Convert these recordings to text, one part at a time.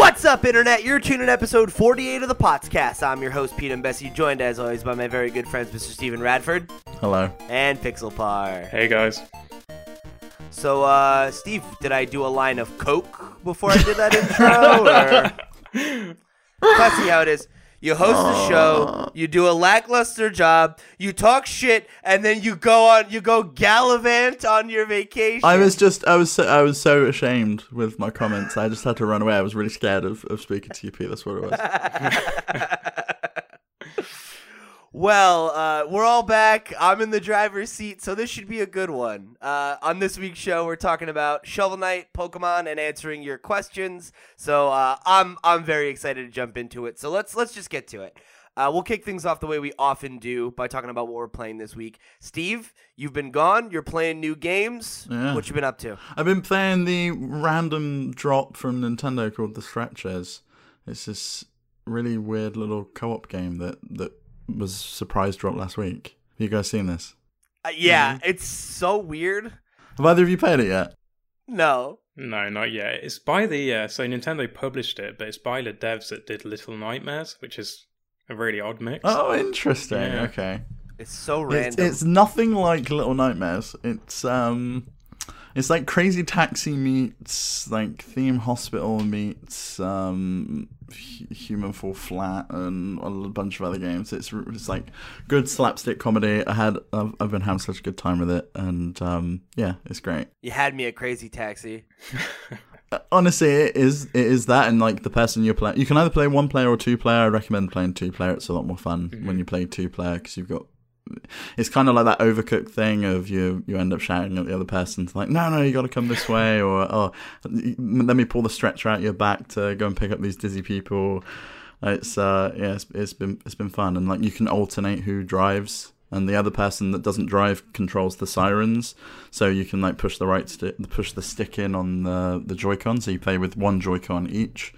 What's up, Internet? You're tuning in episode 48 of the Potscast. I'm your host, Pete and Bessie, joined as always by my very good friends, Mr. Steven Radford Hello. and Pixelpar. Hey guys. So, uh, Steve, did I do a line of Coke before I did that intro? Or... Let's see how it is. You host the show, you do a lackluster job, you talk shit, and then you go on, you go gallivant on your vacation. I was just, I was, so, I was so ashamed with my comments. I just had to run away. I was really scared of, of speaking to you, Pete. That's what it was. Well, uh, we're all back. I'm in the driver's seat, so this should be a good one. Uh, on this week's show, we're talking about Shovel Knight, Pokemon, and answering your questions. So uh, I'm I'm very excited to jump into it. So let's let's just get to it. Uh, we'll kick things off the way we often do by talking about what we're playing this week. Steve, you've been gone. You're playing new games. Yeah. What you been up to? I've been playing the random drop from Nintendo called The Stretchers. It's this really weird little co-op game that that was surprise drop last week. Have you guys seen this? Uh, yeah, Mm-hmm. it's so weird. Have either of you played it yet? No. No, not yet. It's by the uh, so Nintendo published it, but it's by the devs that did Little Nightmares, which is a really odd mix. Oh, interesting. Yeah. Okay. It's so It's, random. it's nothing like Little Nightmares. It's um, it's like Crazy Taxi meets like Theme Hospital meets um, Hu- Human Fall Flat and a bunch of other games. It's it's like good slapstick comedy. I had I've, I've been having such a good time with it, and um, yeah, it's great. you had me a crazy taxi. Uh, Honestly, it is it is that, and like the person you're playing, you can either play one player or two player. I recommend playing two player. It's a lot more fun when you play two player because you've got. It's kind of like that overcooked thing of you you end up shouting at the other person like no no you got to come this way or oh let me pull the stretcher out your back to go and pick up these dizzy people. It's uh yeah it's, it's been it's been fun and like you can alternate who drives and the other person that doesn't drive controls the sirens so you can like push the right stick push the stick in on the the joy-con so you play with one joy-con each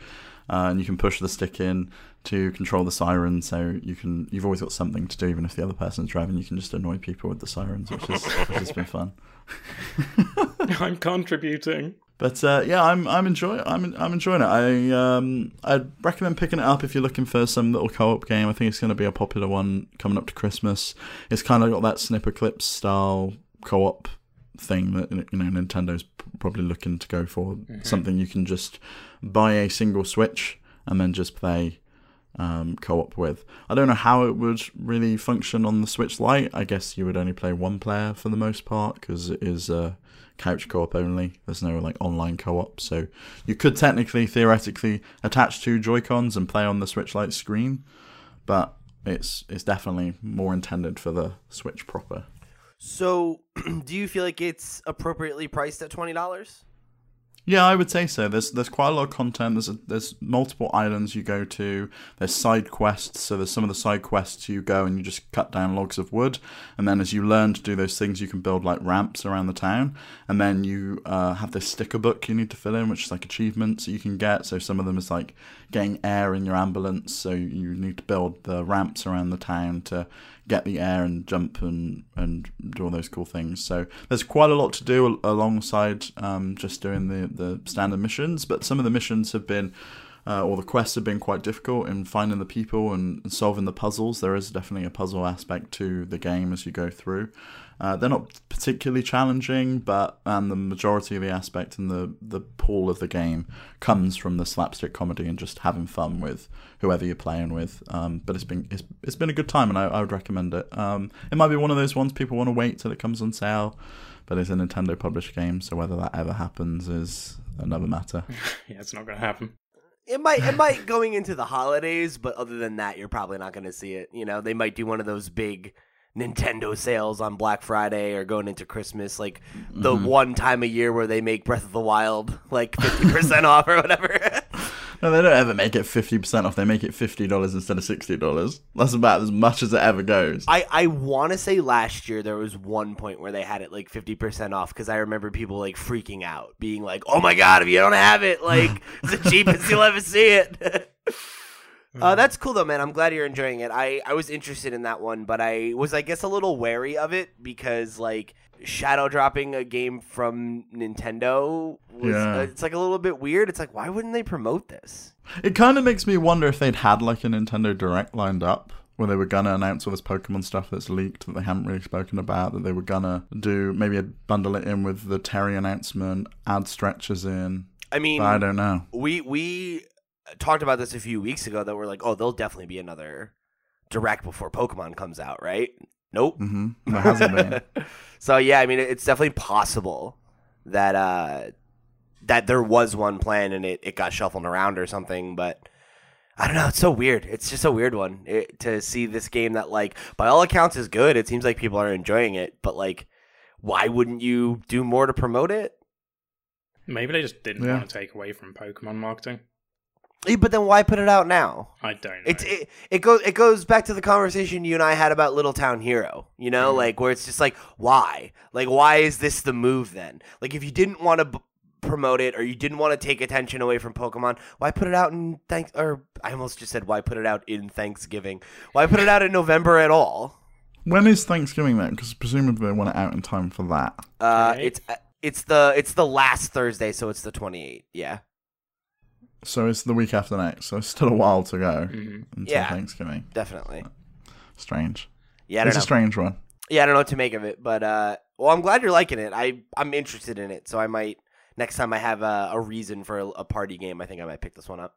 uh, and you can push the stick in to control the siren so you can you've always got something to do even if the other person's driving you can just annoy people with the sirens which is which has been fun I'm contributing. but uh, yeah, I'm I'm enjoying I'm I'm enjoying it. I um I'd recommend picking it up if you're looking for some little co-op game. I think it's going to be a popular one coming up to Christmas. It's kind of got that Snipperclips style co-op thing that you know Nintendo's probably looking to go for. Something you can just buy a single Switch and then just play um, co-op with. I don't know how it would really function on the Switch Lite. I guess you would only play one player for the most part because it is uh, couch co-op only. There's no like online co-op, so you could technically, theoretically, attach two Joy Cons and play on the Switch Lite screen, but it's it's definitely more intended for the Switch proper. So, do you feel like it's appropriately priced at twenty dollars? Yeah, I would say so. There's there's quite a lot of content. There's there's multiple islands you go to. There's side quests. So there's some of the side quests you go and you just cut down logs of wood, and then as you learn to do those things, you can build like ramps around the town. And then you uh, have this sticker book you need to fill in, which is like achievements that you can get. So some of them is like getting air in your ambulance. So you need to build the ramps around the town to get the air and jump and and do all those cool things. So there's quite a lot to do alongside um, just doing the the standard missions. But some of the missions have been. Uh, or the quests have been quite difficult in finding the people and solving the puzzles. There is definitely a puzzle aspect to the game as you go through. Uh, they're not particularly challenging, but and the majority of the aspect and the the pool of the game comes from the slapstick comedy and just having fun with whoever you're playing with. Um, but it's been it's, it's been a good time, and I, I would recommend it. Um, it might be one of those ones people want to wait till it comes on sale, but it's a Nintendo published game, so whether that ever happens is another matter. Yeah, it's not going to happen. It might, it might going into the holidays, but other than that, you're probably not going to see it. You know, they might do one of those big Nintendo sales on Black Friday or going into Christmas, like the mm-hmm. one time a year where they make Breath of the Wild like fifty percent off or whatever. No, they don't ever make it fifty percent off. They make it fifty dollars instead of sixty dollars. That's about as much as it ever goes. I, I want to say last year there was one point where they had it like 50% off because I remember people like freaking out, being like, oh my God, if you don't have it, like, it's the cheapest you'll ever see it. uh, that's cool though, man. I'm glad you're enjoying it. I, I was interested in that one, but I was, I guess, a little wary of it because, like, shadow dropping a game from Nintendo was Yeah. uh, it's like a little bit weird. It's like why wouldn't they promote this? It kind of makes me wonder if they'd had like a Nintendo Direct lined up where they were gonna announce all this Pokemon stuff that's leaked that they haven't really spoken about. That they were gonna do maybe bundle it in with the Terry announcement, add stretches in. I mean, I don't know. we we talked about this a few weeks ago that we're like, oh, there'll definitely be another direct before Pokemon comes out, right? Nope. hmm There hasn't been. so yeah, I mean, it's definitely possible that uh that there was one plan and it, it got shuffled around or something, but I don't know. It's so weird. It's just a weird one it, to see this game that, like, by all accounts, is good. It seems like people are enjoying it, but like, why wouldn't you do more to promote it? Maybe they just didn't Yeah. want to take away from Pokemon marketing. Eh, But then why put it out now? I don't know. It's it, it goes it goes back to the conversation you and I had about Little Town Hero, you know, Mhm. like where it's just like why? Like why is this the move then? Like if you didn't want to b- promote it or you didn't want to take attention away from Pokemon, why put it out in thanks or I almost just said why put it out in Thanksgiving? Why put it out in November at all? When is Thanksgiving then? Because presumably they want it out in time for that. Uh 28th? it's it's the it's the last Thursday, so it's the 28th. Yeah. So it's the week after next. So it's still a while to go Mhm. until Yeah. Thanksgiving. Definitely. Strange. Yeah, I don't It's know. a strange one. yeah, I don't know what to make of it, but uh, well, I'm glad you're liking it. I I'm interested in it, so I might next time I have a, a reason for a, a party game. I think I might pick this one up.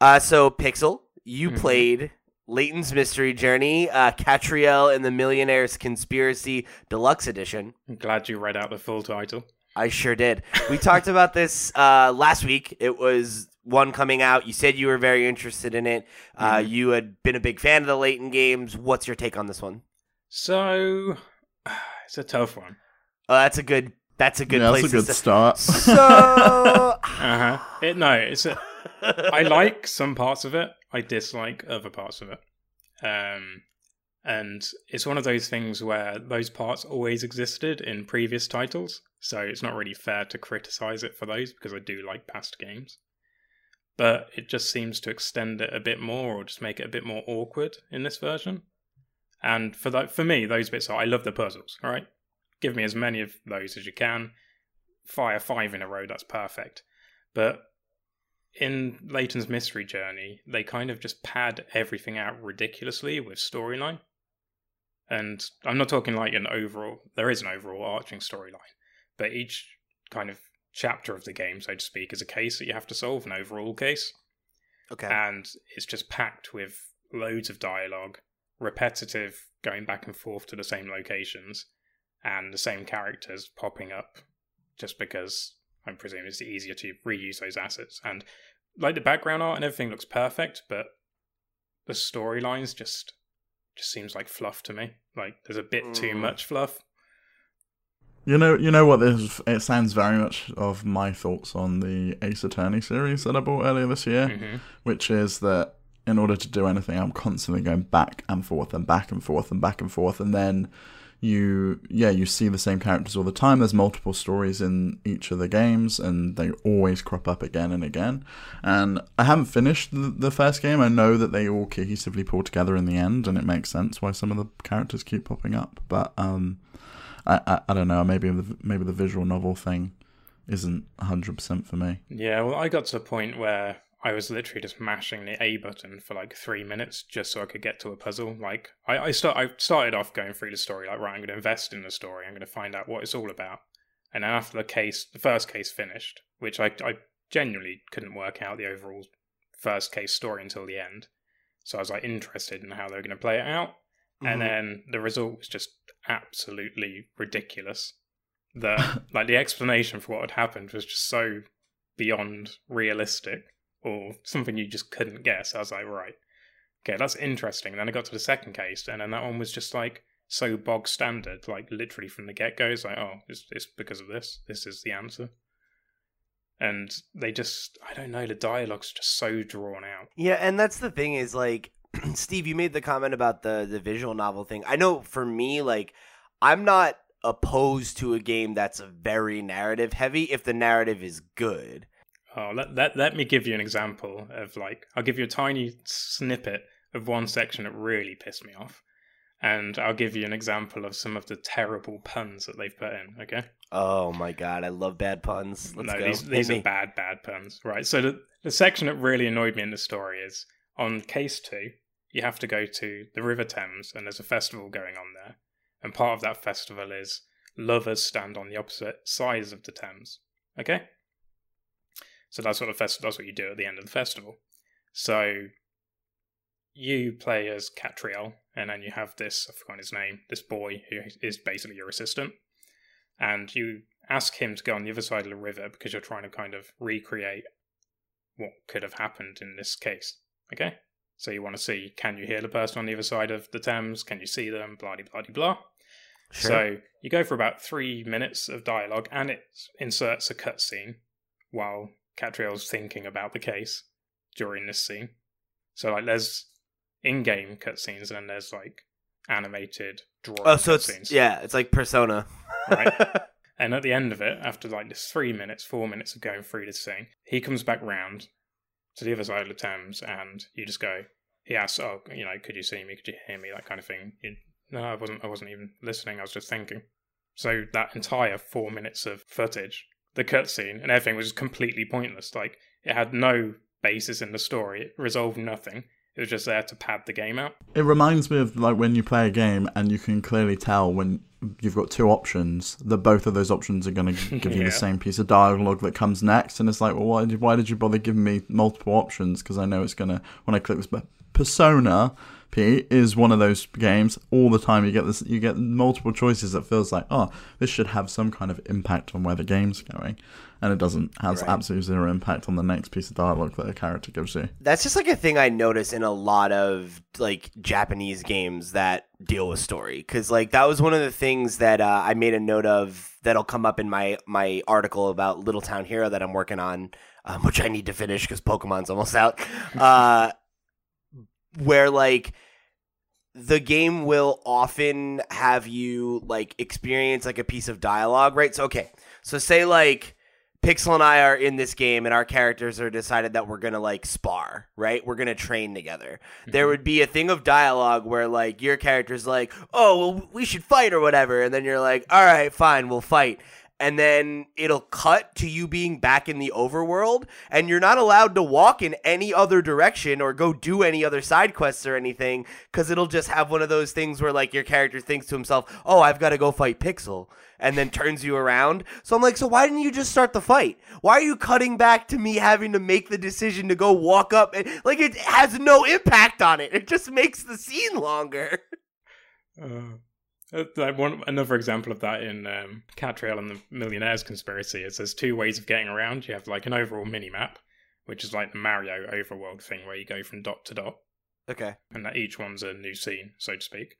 Uh, so Pixel, you Mhm. played Layton's Mystery Journey, uh, Katrielle and the Millionaire's Conspiracy Deluxe Edition. I'm glad you read out the full title. I sure did. We talked about this uh, last week. It was one coming out. You said you were very interested in it. Uh, Mhm. You had been a big fan of the Layton games. What's your take on this one? So it's a tough one. Oh, that's a good. That's a good yeah, place that's a good to start. So, Uh huh. It no, it's a, I like some parts of it. I dislike other parts of it. Um, and it's one of those things where those parts always existed in previous titles, so it's not really fair to criticize it for those because I do like past games. But it just seems to extend it a bit more, or just make it a bit more awkward in this version. And for that, for me, those bits are I love the puzzles. All right, give me as many of those as you can. Fire five in a row, that's perfect. But in Layton's Mystery Journey, they kind of just pad everything out ridiculously with storyline. And I'm not talking like an overall, there is an overall arching storyline, but each kind of chapter of the game, so to speak, is a case that you have to solve, an overall case. okay. And it's just packed with loads of dialogue, repetitive, going back and forth to the same locations, and the same characters popping up just because I'm presuming it's easier to reuse those assets. And like the background art and everything looks perfect, but the storylines just just seems like fluff to me. Like there's a bit too Mm. much fluff. You know, you know what this? It sounds very much of my thoughts on the Ace Attorney series that I bought earlier this year, hmm which is that in order to do anything, I'm constantly going back and forth and back and forth and back and forth, and then you, yeah, you see the same characters all the time. There's multiple stories in each of the games, and they always crop up again and again. And I haven't finished the, the first game. I know that they all cohesively pull together in the end, and it makes sense why some of the characters keep popping up. But um, I, I, I don't know. Maybe the, maybe the visual novel thing isn't 100% for me. Yeah, well, I got to a point where I was literally just mashing the A button for like three minutes just so I could get to a puzzle. Like, I, I start, I started off going through the story, like, right, I'm going to invest in the story. I'm going to find out what it's all about. And then after the case, the first case finished, which I, I genuinely couldn't work out the overall first case story until the end. So I was like interested in how they were going to play it out. Mhm. And then the result was just absolutely ridiculous. The like the explanation for what had happened was just so beyond realistic or something you just couldn't guess. I was like, right, okay, that's interesting. And then I got to the second case, and then that one was just like so bog standard, like literally from the get go. It's like, oh, it's, it's because of this. This is the answer. And they just, I don't know, the dialogue's just so drawn out. Yeah, and that's the thing is like Steve, you made the comment about the the visual novel thing. I know for me, like I'm not opposed to a game that's very narrative heavy if the narrative is good. Oh, let, let, let me give you an example of like, I'll give you a tiny snippet of one section that really pissed me off. and I'll give you an example of some of the terrible puns that they've put in. Okay. Oh my god, I love bad puns. Let's no, go. these these me. are bad, bad puns. Right. So the the section that really annoyed me in the story is on case two. You have to go to the River Thames, and there's a festival going on there. And part of that festival is lovers stand on the opposite sides of the Thames. Okay. So that's what the fest- That's what you do at the end of the festival. So you play as Katrielle, and then you have this, I've forgotten his name, this boy who is basically your assistant. And you ask him to go on the other side of the river because you're trying to kind of recreate what could have happened in this case. Okay? So you want to see can you hear the person on the other side of the Thames? Can you see them? Blah, blah, blah, blah. Sure. So you go for about three minutes of dialogue and it inserts a cutscene while Katrielle's thinking about the case during this scene. So like there's in-game cutscenes and then there's like animated drawing oh, so it's cutscenes. yeah, it's like Persona. Right. And at the end of it, after like this three minutes, four minutes of going through this thing, he comes back round to the other side of the Thames, and you just go. He asks, "Oh, you know, could you see me? Could you hear me? That kind of thing." You, no, I wasn't. I wasn't even listening. I was just thinking. So that entire four minutes of footage, the cutscene, and everything was completely pointless. Like it had no basis in the story. It resolved nothing. It was just there to pad the game out. It reminds me of like when you play a game and you can clearly tell when you've got two options that both of those options are going to give you Yeah. the same piece of dialogue that comes next, and it's like, well, why did why did you bother giving me multiple options? Because I know it's going to when I click this. But Persona P is one of those games all the time. You get this, you get multiple choices that feels like, oh, this should have some kind of impact on where the game's going, and it doesn't. Has Right. absolutely zero impact on the next piece of dialogue that a character gives you. That's just like a thing I notice in a lot of like Japanese games that deal with story because like that was one of the things that uh, I made a note of that'll come up in my my article about Little Town Hero that I'm working on, um, which I need to finish because Pokemon's almost out. Uh, where like the game will often have you like experience like a piece of dialogue, right? So okay, so say like Pixel and I are in this game and our characters are decided that we're gonna like spar, right? We're gonna train together. There mm-hmm. would be a thing of dialogue where like your character's like, oh well we should fight or whatever, and then you're like, all right, fine, we'll fight. And then it'll cut to you being back in the overworld, and you're not allowed to walk in any other direction or go do any other side quests or anything, because it'll just have one of those things where like your character thinks to himself, "Oh, I've got to go fight Pixel," and then turns you around. So I'm like, so why didn't you just start the fight? Why are you cutting back to me having to make the decision to go walk up? And, like it has no impact on it. It just makes the scene longer. Uh, like one another example of that in um, Katrielle and the Millionaires Conspiracy is there's two ways of getting around. You have like an overall mini map, which is like the Mario overworld thing where you go from dot to dot, Okay. and that each one's a new scene, so to speak.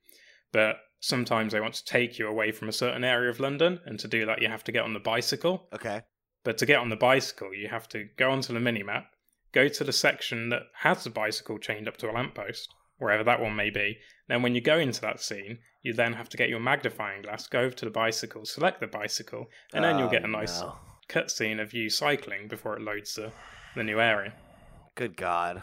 But sometimes they want to take you away from a certain area of London, and to do that you have to get on the bicycle. Okay. But to get on the bicycle, you have to go onto the minimap, go to the section that has the bicycle chained up to a lamppost, wherever that one may be. Then, when you go into that scene, you then have to get your magnifying glass, go over to the bicycle, select the bicycle, and then you'll oh, get a Oh, nice no. cutscene of you cycling before it loads the, the new area. Good God.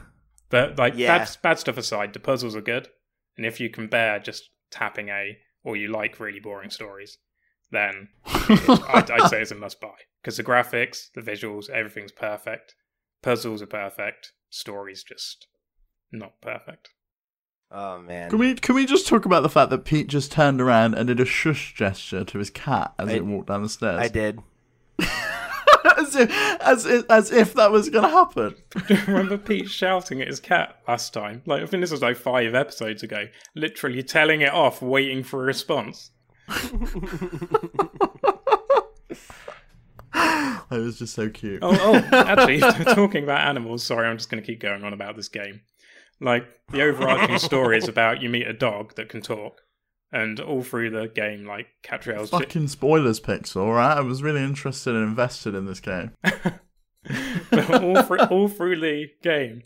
But, like, Yeah. bad, bad stuff aside, the puzzles are good. And if you can bear just tapping A, or you like really boring stories, then I'd, I'd say it's a must buy because the graphics, the visuals, everything's perfect. Puzzles are perfect. Stories just not perfect. Oh man. Can we can we just talk about the fact that Pete just turned around and did a shush gesture to his cat as I- it walked down the stairs? I did. as, if, as if as if that was gonna happen. Do you remember Pete shouting at his cat last time? Like I think this was like five episodes ago. Literally telling it off, waiting for a response. It was just so cute. Oh, oh, actually, talking about animals. Sorry, I'm just going to keep going on about this game. Like the overarching story is about you meet a dog that can talk, and all through the game, like Katrielle's. Fucking spoilers, Pixel. Right? I was really interested and invested in this game. but all through, all through the game,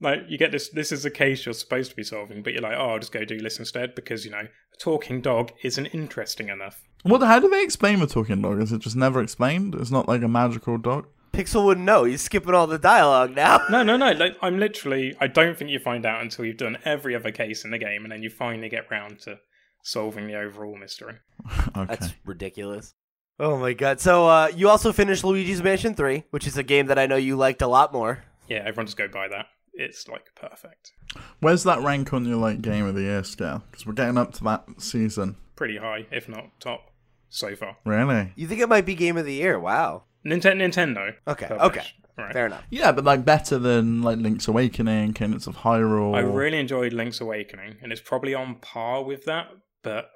like you get this. This is a case you're supposed to be solving, but you're like, oh, I'll just go do this instead because you know a talking dog isn't interesting enough. What? How do they explain the talking dog? Is it just never explained? It's not like a magical dog. Pixel wouldn't know. He's skipping all the dialogue now. No, no, no. Like, I'm literally. I don't think you find out until you've done every other case in the game, and then you finally get round to solving the overall mystery. Okay. That's ridiculous. Oh my god. So uh, you also finished Luigi's Mansion 3, which is a game that I know you liked a lot more. Yeah, everyone just go buy that. It's like perfect. Where's that rank on your like game of the year scale? Because we're getting up to that season. Pretty high, if not top, so far. Really? You think it might be game of the year? Wow. Nintendo, Nintendo. Okay, published. okay. Right. Fair enough. Yeah, but like better than like Link's Awakening, Cadence of Hyrule. I really enjoyed Link's Awakening, and it's probably on par with that. But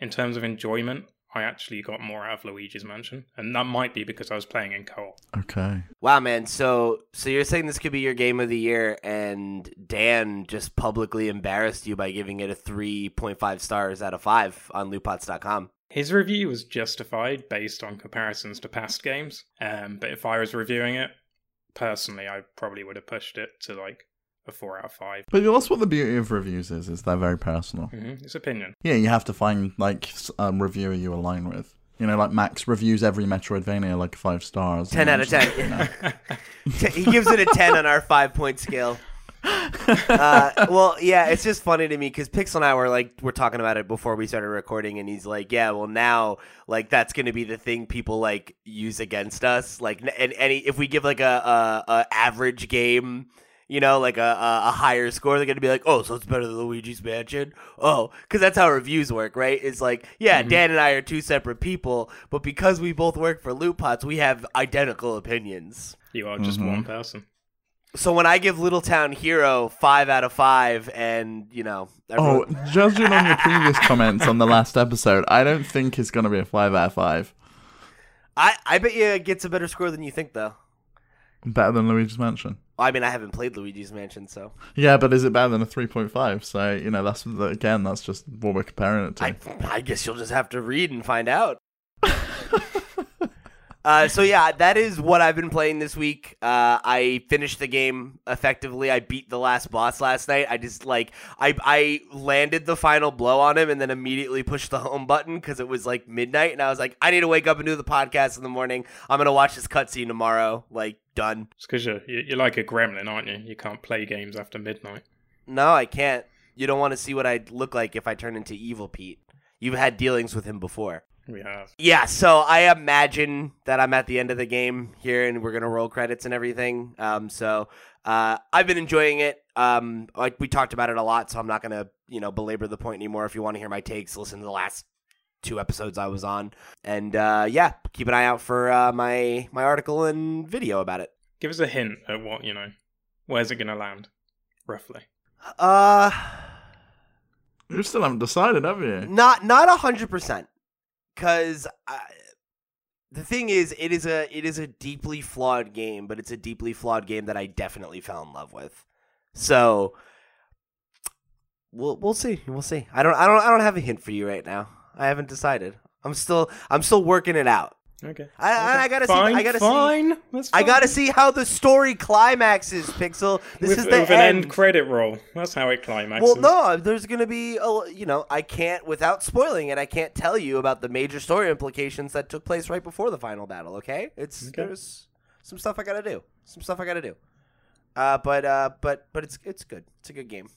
in terms of enjoyment, I actually got more out of Luigi's Mansion, and that might be because I was playing in co-op. Okay. Wow, man. So so you're saying this could be your game of the year and Dan just publicly embarrassed you by giving it a 3.5 stars out of 5 on lootpots.com. His review was justified based on comparisons to past games, um, but if I was reviewing it personally, I probably would have pushed it to like a four out of five. But that's what the beauty of reviews is, is they're very personal. hmm It's opinion. Yeah, you have to find like a reviewer you align with. You know, like Max reviews every Metroidvania like five stars. 10 out of 10. You know. He gives it a 10 on our 5 point scale. Uh, well, yeah, it's just funny to me because Pixel and I were like, we're talking about it before we started recording, and he's like, yeah, well, now, like, that's going to be the thing people like use against us. Like, and any if we give like a, a, a average game, you know, like a, a, a higher score, they're going to be like, oh, so it's better than Luigi's Mansion. Oh, because that's how reviews work, right? It's like, yeah, Mhm. Dan and I are two separate people, but because we both work for Loot Pots, we have identical opinions. You are just Mhm. one person. So when I give Little Town Hero five out of five, and you know, Oh, judging on your previous comments on the last episode, I don't think it's gonna be a five out of five. I I bet you it gets a better score than you think, though. Better than Luigi's Mansion. I mean, I haven't played Luigi's Mansion, so Yeah, but is it better than a three point five? So you know, that's again, that's just what we're comparing it to. I I guess you'll just have to read and find out. Uh, so yeah, that is what I've been playing this week. Uh, I finished the game effectively. I beat the last boss last night. I just like I I landed the final blow on him and then immediately pushed the home button because it was like midnight and I was like, I need to wake up and do the podcast in the morning. I'm gonna watch this cutscene tomorrow. Like done. It's because you're, you're like a gremlin, aren't you? You can't play games after midnight. No, I can't. You don't want to see what I'd look like if I turn into Evil Pete. You've had dealings with him before. We have. Yeah, so I imagine that I'm at the end of the game here, and we're gonna roll credits and everything. Um, so uh, I've been enjoying it. Um, like we talked about it a lot, so I'm not gonna you know belabor the point anymore. If you want to hear my takes, listen to the last two episodes I was on, and uh, yeah, keep an eye out for uh, my my article and video about it. Give us a hint at what you know. Where's it going to land, roughly? Uh, You still haven't decided, have you? not not a hundred percent, because the thing is, it is a it is a deeply flawed game, but it's a deeply flawed game that I definitely fell in love with. So we'll we'll see, we'll see. I don't I don't I don't have a hint for you right now. I haven't decided. I'm still I'm still working it out. Okay. I, I, I gotta fine, see. I gotta see. fine. I gotta see how the story climaxes, Pixel. This with, is the with an end credit roll. That's how it climaxes. Well, no, there's to be, a, you know, I can't, without spoiling it, I can't tell you about the major story implications that took place right before the final battle. Okay, it's Okay. there's some stuff I got to do, some stuff I got to do. Uh, but uh, but but it's it's good. It's a good game.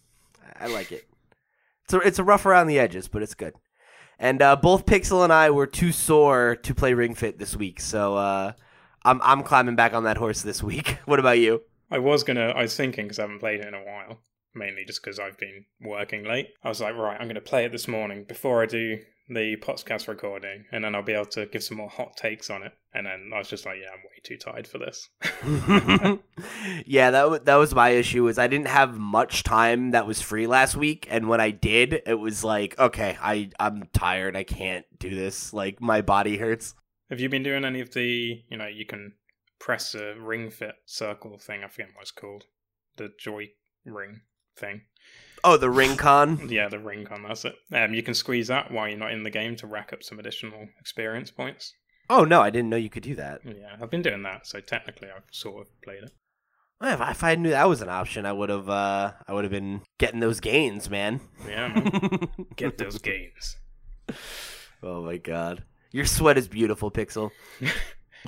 I, I like it. It's a, it's a rough around the edges, but it's good. And uh, both Pixel and I were too sore to play Ring Fit this week, so uh, I'm I'm climbing back on that horse this week. what about you? I was gonna. I was thinking because I haven't played it in a while, mainly just because I've been working late. I was like, right, I'm gonna play it this morning before I do the podcast recording, and then I'll be able to give some more hot takes on it. And then I was just like, yeah, I'm way too tired for this. yeah, that w- that was my issue. Is I didn't have much time that was free last week, and when I did, it was like, okay, I I'm tired. I can't do this. Like my body hurts. Have you been doing any of the? You know, you can press a ring fit circle thing. I forget what it's called. The joy ring thing. Oh, the ring con. Yeah, the ring con. That's it. Um, you can squeeze that while you're not in the game to rack up some additional experience points. Oh no, I didn't know you could do that. Yeah, I've been doing that, so technically I've sort of played it. Well, If I, if I knew that was an option, I would have. Uh, I would have been getting those gains, man. Yeah, man. get those gains. oh my god, your sweat is beautiful, Pixel.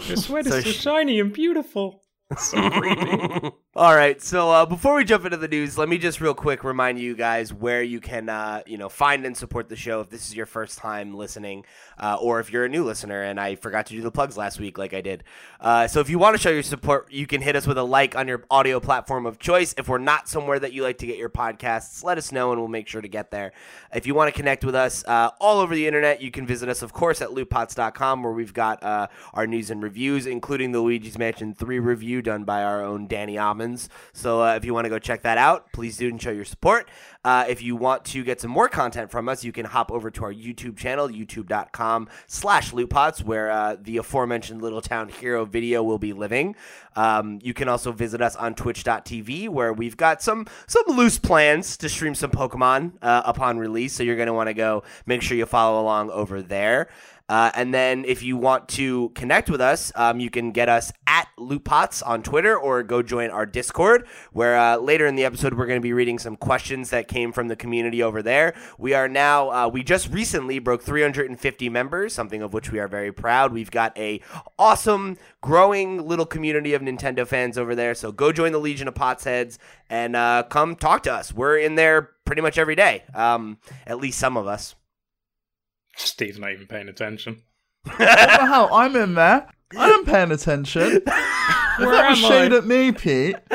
Your sweat So is so sh- shiny and beautiful. so creepy. All right, so uh, before we jump into the news, let me just real quick remind you guys where you can, uh, you know, find and support the show if this is your first time listening, uh, or if you're a new listener. And I forgot to do the plugs last week, like I did. Uh, so if you want to show your support, you can hit us with a like on your audio platform of choice. If we're not somewhere that you like to get your podcasts, let us know, and we'll make sure to get there. If you want to connect with us uh, all over the internet, you can visit us, of course, at lootpots.com, where we've got uh, our news and reviews, including the Luigi's Mansion 3 review done by our own Danny Almond. So uh, if you want to go check that out, please do and show your support. Uh, if you want to get some more content from us, you can hop over to our YouTube channel, youtube.com slash lootpots, where uh, the aforementioned Little Town Hero video will be living. Um, you can also visit us on twitch.tv, where we've got some some loose plans to stream some Pokemon uh, upon release. So you're going to want to go make sure you follow along over there. Uh, and then if you want to connect with us, um, you can get us at Lootpots on Twitter or go join our Discord, where uh, later in the episode we're going to be reading some questions that came from the community over there. We are now, uh, we just recently broke 350 members, something of which we are very proud. We've got a awesome, growing little community of Nintendo fans over there. So go join the Legion of Pots Heads and uh, come talk to us. We're in there pretty much every day, um, at least some of us. Steve's not even paying attention. what the hell? I'm in there. I am paying attention. Where that was am shade I? at me, Pete.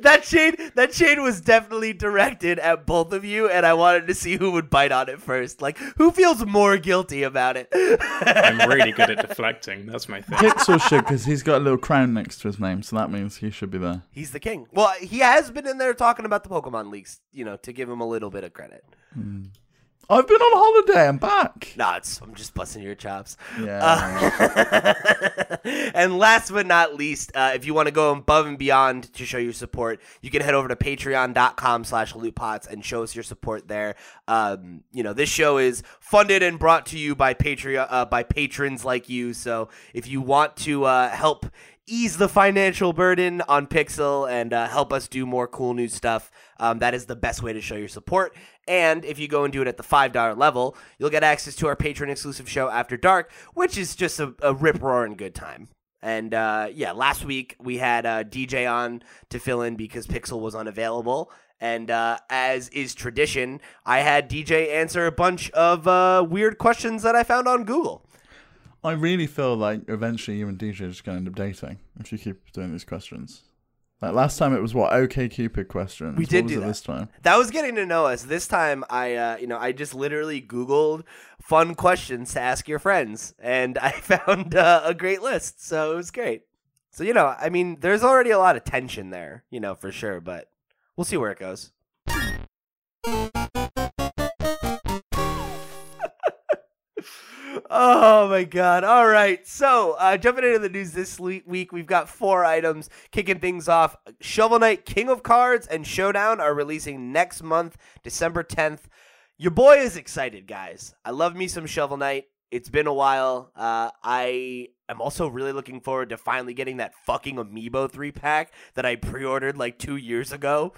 that shade that shade was definitely directed at both of you and i wanted to see who would bite on it first like who feels more guilty about it I'm really good at deflecting. That's my thing. Pixel should, because he's got a little crown next to his name, so that means he should be there. he's the king well he has been in there talking about the pokemon leaks you know to give him a little bit of credit hmm. I've been on holiday. I'm back. nah it's i'm just busting your chops Yeah. and last but not least, uh, if you want to go above and beyond to show your support, you can head over to patreon.com slash lootpots and show us your support there. Um, you know, this show is funded and brought to you by Patreon, uh, by patrons like you. So if you want to uh, help ease the financial burden on Pixel and uh, help us do more cool new stuff, um, that is the best way to show your support. And if you go and do it at the $5 level, you'll get access to our patron exclusive show After Dark, which is just a, a rip roaring good time. And uh, yeah, last week we had uh, DJ on to fill in because Pixel was unavailable. And uh, as is tradition, I had DJ answer a bunch of uh, weird questions that I found on Google. I really feel like eventually you and DJ are just going to end up dating if you keep doing these questions. Like last time it was what OkCupid questions. We did do that. this time. That was getting to know us. This time, I, uh, you know, I just literally Googled fun questions to ask your friends, and I found uh, a great list. So it was great. So you know, I mean, there's already a lot of tension there, you know, for sure. But we'll see where it goes. Oh my god. All right. So, uh, jumping into the news this week, we've got four items kicking things off. Shovel Knight, King of Cards, and Showdown are releasing next month, December 10th. Your boy is excited, guys. I love me some Shovel Knight. It's been a while. Uh, I am also really looking forward to finally getting that fucking Amiibo 3 pack that I pre ordered like two years ago.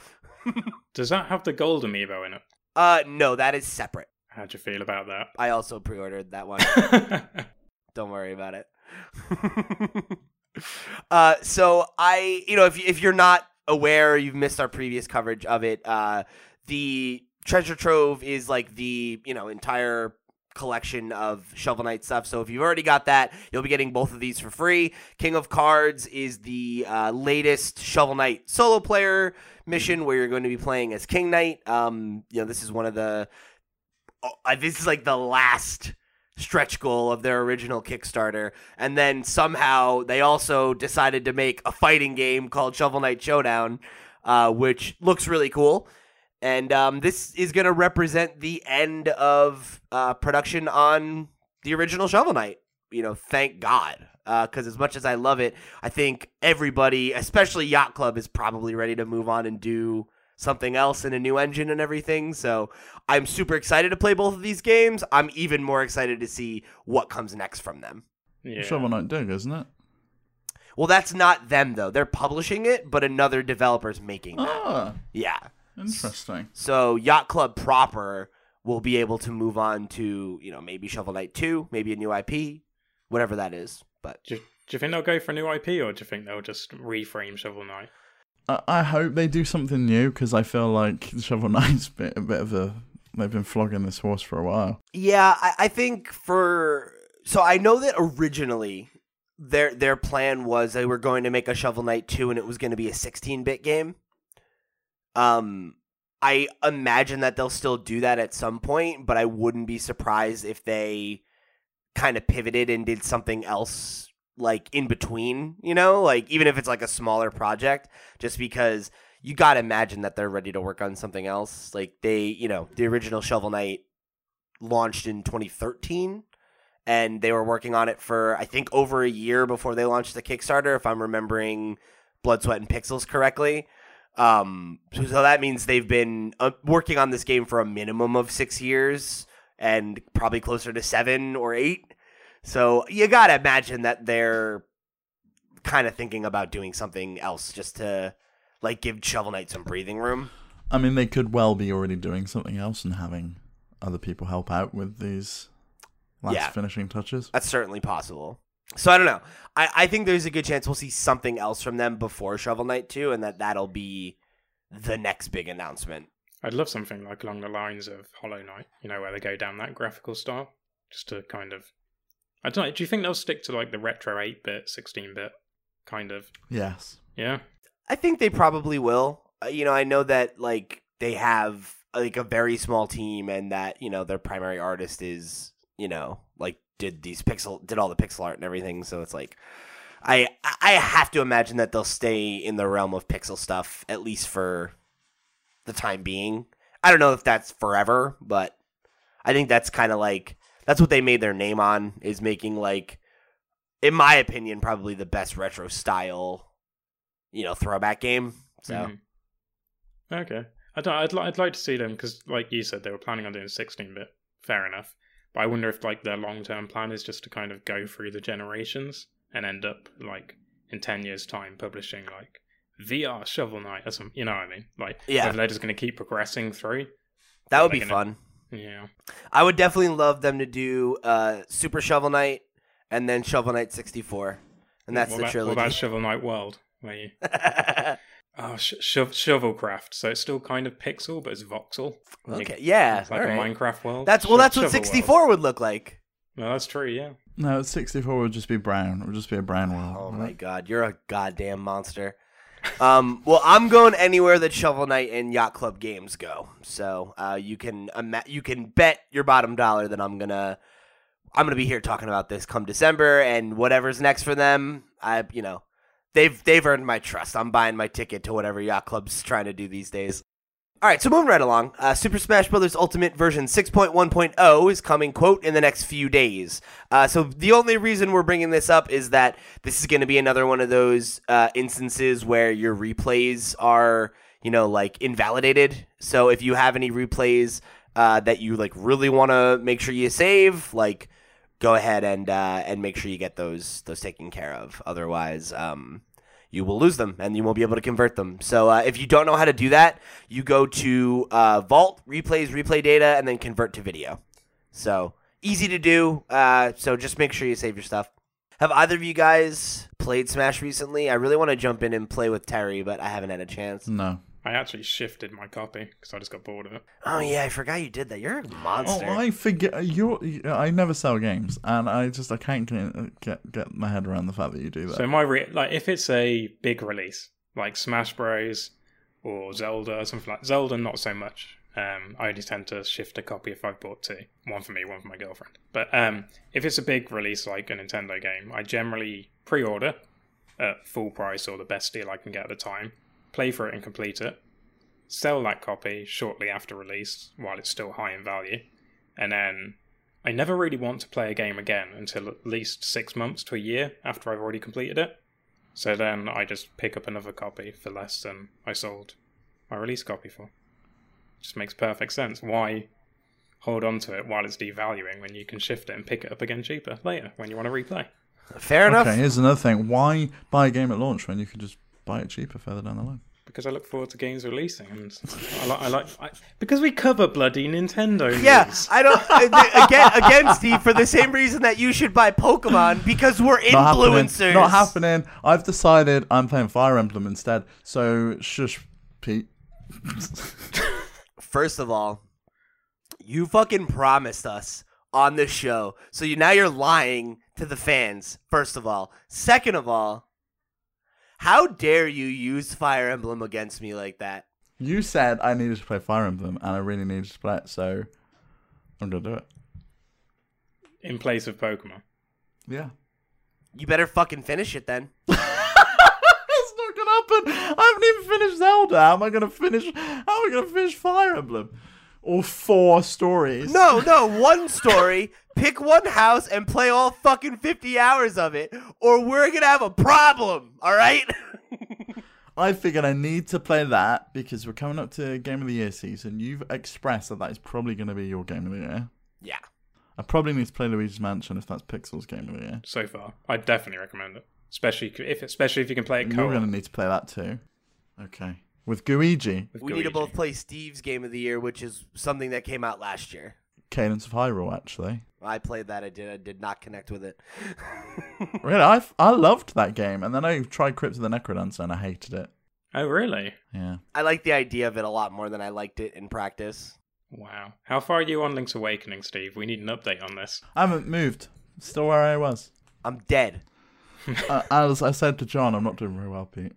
Does that have the gold amiibo in it? Uh, no, that is separate. How'd you feel about that? I also pre ordered that one. Don't worry about it. uh, so I, you know, if if you're not aware, you've missed our previous coverage of it. Uh, the treasure trove is like the you know entire collection of Shovel Knight stuff. So if you've already got that, you'll be getting both of these for free. King of Cards is the uh, latest Shovel Knight solo player mission where you're going to be playing as King Knight. Um, you know, this is one of the this is like the last stretch goal of their original Kickstarter. And then somehow they also decided to make a fighting game called Shovel Knight Showdown, uh, which looks really cool. And um, this is going to represent the end of uh, production on the original Shovel Knight. You know, thank God. Because as much as I love it, I think everybody, especially Yacht Club, is probably ready to move on and do something else in a new engine and everything. So I'm super excited to play both of these games. I'm even more excited to see what comes next from them. yeah. Shovel Knight Dig, isn't it? Well, that's not them though. They're publishing it, but another developer's making that. Ah, Yeah. interesting. So Yacht Club proper will be able to move on to, you know, maybe Shovel Knight 2, maybe a new IP, whatever that is. But Just Do you think they'll go for a new IP, or do you think they'll just reframe Shovel Knight? I, I hope they do something new because I feel like Shovel Knight's been a bit of a. They've been flogging this horse for a while. Yeah, I, I think for so I know that originally their their plan was they were going to make a Shovel Knight 2 and it was going to be a 16-bit game. Um I imagine that they'll still do that at some point, but I wouldn't be surprised if they kind of pivoted and did something else like in between, you know, like even if it's like a smaller project just because you got to imagine that they're ready to work on something else. Like they, you know, the original Shovel Knight launched in 2013 and they were working on it for I think over a year before they launched the Kickstarter, if I'm remembering Blood, Sweat, and Pixels correctly. Um, so, so that means they've been uh, working on this game for a minimum of six years and probably closer to seven or eight. So you gotta imagine that they're kind of thinking about doing something else just to like give Shovel Knight some breathing room. I mean, they could well be already doing something else and having other people help out with these last Yeah. finishing touches. That's certainly possible. So I don't know. I, I think there's a good chance we'll see something else from them before Shovel Knight 2, and that that'll be the next big announcement. I'd love something like along the lines of Hollow Knight, you know, where they go down that graphical style, just to kind of. I don't know. Do you think they'll stick to like the retro 8 bit, 16 bit kind of? Yes. Yeah. I think they probably will. Uh, you know, I know that like they have like a very small team, and that you know their primary artist is you know like did these pixel did all the pixel art and everything. So it's like I I have to imagine that they'll stay in the realm of pixel stuff at least for the time being. I don't know if that's forever, but I think that's kind of like that's what they made their name on is making like in my opinion probably the best retro style you know throwback game. So Mhm. Okay. I don't. I'd, li- I'd like to see them because, like you said, they were planning on doing 16 bit. Fair enough. But I wonder if like their long term plan is just to kind of go through the generations and end up like in 10 years' time publishing like VR Shovel Knight or some. You know what I mean? Like Yeah. they're just going to keep progressing through. that would be an- fun. Yeah. I would definitely love them to do uh, Super Shovel Knight and then Shovel Knight 64. And that's what the about, trilogy. What about Shovel Knight World? Where you oh sh- shov- Shovelcraft. So it's still kind of pixel, but it's voxel. okay, yeah. It's like all a. Minecraft world. That's well Sho- that's what 64 World. would look like. No, that's true. Yeah. No, 64 would just be brown. It would just be a brown world. Oh my it? god, you're a goddamn monster. Um, well, I'm going anywhere that Shovel Knight and Yacht Club games go. So uh, you can ima- you can bet your bottom dollar that I'm gonna I'm gonna be here talking about this come December and whatever's next for them. I you know they've they've earned my trust. I'm buying my ticket to whatever Yacht Club's trying to do these days. All right, so moving right along, uh, Super Smash Bros. Ultimate version 6.1.0 is coming, quote, in the next few days. Uh, so the only reason we're bringing this up is that this is going to be another one of those uh, instances where your replays are, you know, like invalidated. So if you have any replays uh, that you like really want to make sure you save, like go ahead and uh, and make sure you get those those taken care of. Otherwise, um, you will lose them and you won't be able to convert them. So uh, if you don't know how to do that, you go to uh, Vault replays replay data and then convert to video. So easy to do. Uh, so just make sure you save your stuff. Have either of you guys played Smash recently? I really want to jump in and play with Terry, but I haven't had a chance. No. I actually shifted my copy because I just got bored of it. Oh yeah, I forgot you did that. You're a monster. Oh. I forget. You. I never sell games, and I just I can't get get, get my head around the fact that you do that. So my re- like if it's a big release like Smash Bros or Zelda or something like Zelda, not so much. Um, I only tend to shift a copy if I've bought two, one for me, one for my girlfriend. But um, if it's a big release like a Nintendo game, I generally pre-order at full price or the best deal I can get at the time, play for it and complete it, sell that copy shortly after release while it's still high in value, and then I never really want to play a game again until at least six months to a year after I've already completed it. So then I just pick up another copy for less than I sold my release copy for. Just makes perfect sense. Why hold on to it while it's devaluing when you can shift it and pick it up again cheaper later when you want to replay? Fair enough. okay, here's another thing. Why buy a game at launch when you can just buy it cheaper further down the line? because I look forward to games releasing, and I like, I like I, because we cover bloody Nintendo. Yeah. I don't. uh, again, again, Steve, for the same reason that you should buy Pokemon because we're Not happening. Not happening. I've decided I'm playing Fire Emblem instead. So shush, Pete. First of all, you fucking promised us on this show, so you now you're lying to the fans. First of all, second of all, how dare you use Fire Emblem against me like that? You said I needed to play Fire Emblem, and I really needed to play it, so I'm gonna do it. in place of Pokemon. Yeah. You better fucking finish it then. it's not gonna happen. I haven't even finished Zelda. How am I gonna finish? How am I gonna finish Fire Emblem? Or four stories? No, no, one story. Pick one house and play all fucking 50 hours of it, or we're gonna have a problem, alright? I figured I need to play that because we're coming up to Game of the Year season. You've expressed that that is probably going to be your Game of the Year. yeah. I probably need to play Luigi's Mansion if that's Pixel's Game of the Year. So far, I definitely recommend it, especially if especially if you can play it You're co-op. going to need to play that too. Okay. With Gooigi, with We need to both play Steve's Game of the Year, which is something that came out last year. Cadence of Hyrule, actually. I played that. I did. I did not connect with it. Really, I, I loved that game. And then I tried Crypt of the Necrodancer and I hated it. Oh really? Yeah. I like the idea of it a lot more than I liked it in practice. Wow. How far are you on Link's Awakening, Steve? We need an update on this. I haven't moved. Still where I was. I'm dead. uh, as I said to John, I'm not doing very well, Pete.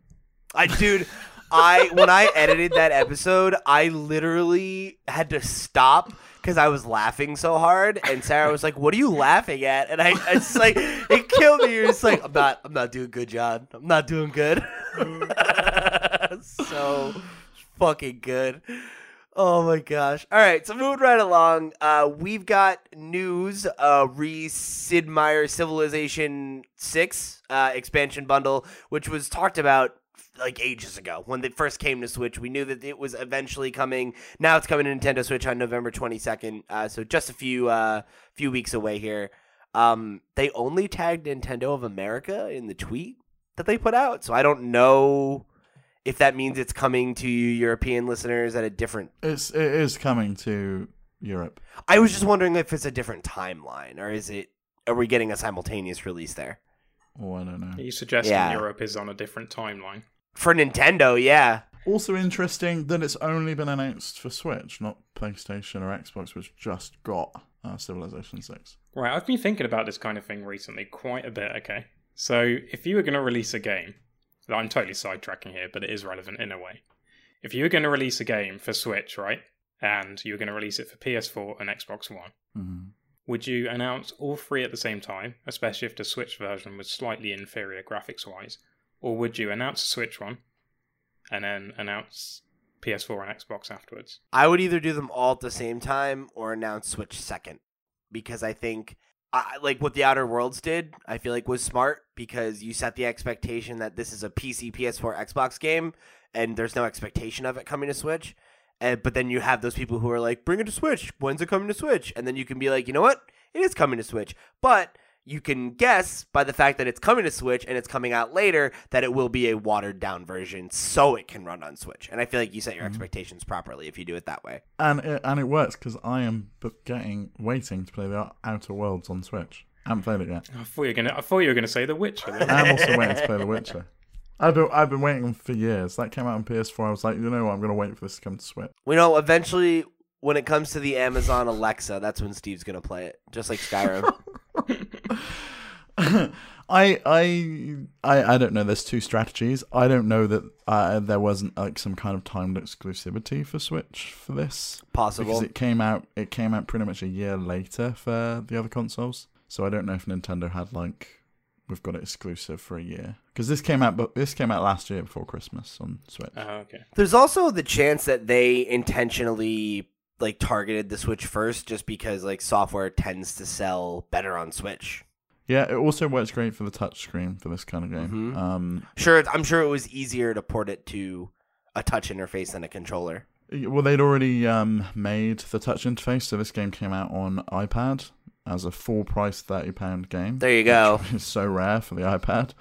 I dude, I when I edited that episode, I literally had to stop because I was laughing so hard, and Sarah was like, "What are you laughing at?" And I, it's like it killed me. You're just like, "I'm not, I'm not doing good, John. I'm not doing good." so fucking good. Oh my gosh. All right, so moving right along, uh, we've got news. Uh, re Sid Meier Civilization 6 uh, expansion bundle, which was talked about like ages ago when they first came to Switch. We knew that it was eventually coming. Now it's coming to Nintendo Switch on November 22nd, uh, so just a few uh, few weeks away here. Um, they only tagged Nintendo of America in the tweet that they put out, so I don't know if that means it's coming to you European listeners at a different It's it is coming to Europe. I was just wondering if it's a different timeline or is it are we getting a simultaneous release there? Oh, I don't know. Are you suggesting Yeah. Europe is on a different timeline? For Nintendo, yeah. Also interesting that it's only been announced for Switch, not PlayStation or Xbox, which just got uh, Civilization Six. Right, I've been thinking about this kind of thing recently quite a bit, okay? So, if you were going to release a game, I'm totally sidetracking here, but it is relevant in a way. If you were going to release a game for Switch, right, and you were going to release it for PS4 and Xbox One, Mm-hmm. would you announce all three at the same time, especially if the Switch version was slightly inferior graphics wise? Or would you announce the Switch one and then announce PS4 and Xbox afterwards? I would either do them all at the same time or announce Switch second because I think I, like what the Outer Worlds did, I feel like was smart because you set the expectation that this is a PC, PS4, Xbox game, and there's no expectation of it coming to Switch. And but then you have those people who are like, "Bring it to Switch. When's it coming to Switch?" And then you can be like, "You know what? It is coming to Switch." But you can guess by the fact that it's coming to Switch and it's coming out later that it will be a watered down version so it can run on Switch. And I feel like you set your mm-hmm. expectations properly if you do it that way. And it, and it works because I am getting waiting to play the Outer Worlds on Switch. I haven't played it yet. I thought you were gonna. I thought you were gonna say The Witcher. I'm also waiting to play The Witcher. I've been I've been waiting for years. That came out on PS4. I was like, you know what? I'm gonna wait for this to come to Switch. We know eventually when it comes to the Amazon Alexa, that's when Steve's gonna play it, just like Skyrim. I I I I don't know. There's two strategies. I don't know that uh, there wasn't like some kind of timed exclusivity for Switch for this Possible. because it came out it came out pretty much a year later for the other consoles. So I don't know if Nintendo had like we've got it exclusive for a year because this came out but this came out last year before Christmas on Switch. Oh, okay. There's also the chance that they intentionally like targeted the Switch first, just because like software tends to sell better on Switch. Yeah, it also works great for the touchscreen for this kind of game. Mhm. Um, Sure, I'm sure it was easier to port it to a touch interface than a controller. Well, they'd already um, made the touch interface, so this game came out on iPad as a full price thirty pound game. There you go. It's so rare for the iPad.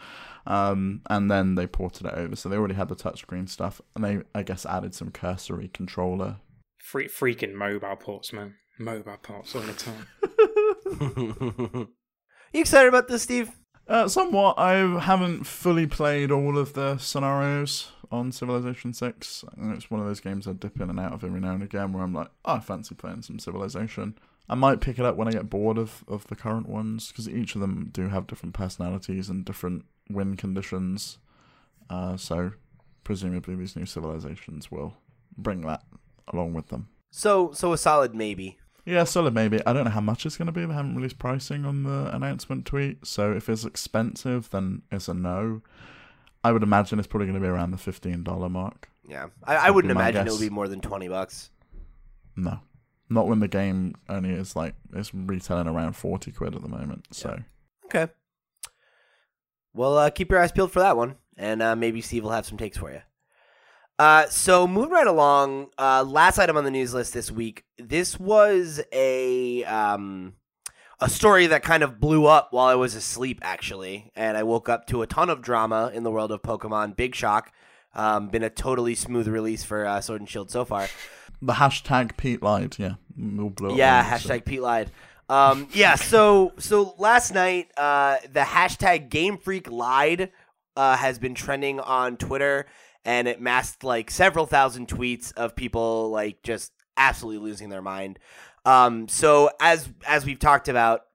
Um, and then they ported it over, so they already had the touchscreen stuff, and they, I guess, added some cursory controller. Free, freaking mobile ports, man. Mobile ports all the time. you excited about this, Steve? Uh, somewhat. I haven't fully played all of the scenarios on Civilization 6. And it's one of those games I dip in and out of every now and again where I'm like, oh, I fancy playing some Civilization. I might pick it up when I get bored of, of the current ones because each of them do have different personalities and different win conditions. Uh, so presumably these new civilizations will bring that along with them. So, so a solid maybe. Yeah, solid maybe. I don't know how much it's going to be. They haven't released pricing on the announcement tweet. So if it's expensive, then it's a no. I would imagine it's probably going to be around the fifteen dollar mark. Yeah, I, I wouldn't imagine guess. it'll be more than twenty bucks. No, not when the game only is like it's retailing around forty quid at the moment. So Okay. Well, uh, keep your eyes peeled for that one, and uh, maybe Steve will have some takes for you. Uh, so moving right along, uh, last item on the news list this week. This was a um, a story that kind of blew up while I was asleep, actually, and I woke up to a ton of drama in the world of Pokemon. Big shock. Um, been a totally smooth release for uh, Sword and Shield so far. the hashtag Pete lied. Yeah, we'll blow. Yeah, on, so- hashtag Pete lied. Um, yeah, so so last night, uh, the hashtag Game Freak lied uh, has been trending on Twitter, and it masked like several thousand tweets of people like just absolutely losing their mind. Um, so as as we've talked about,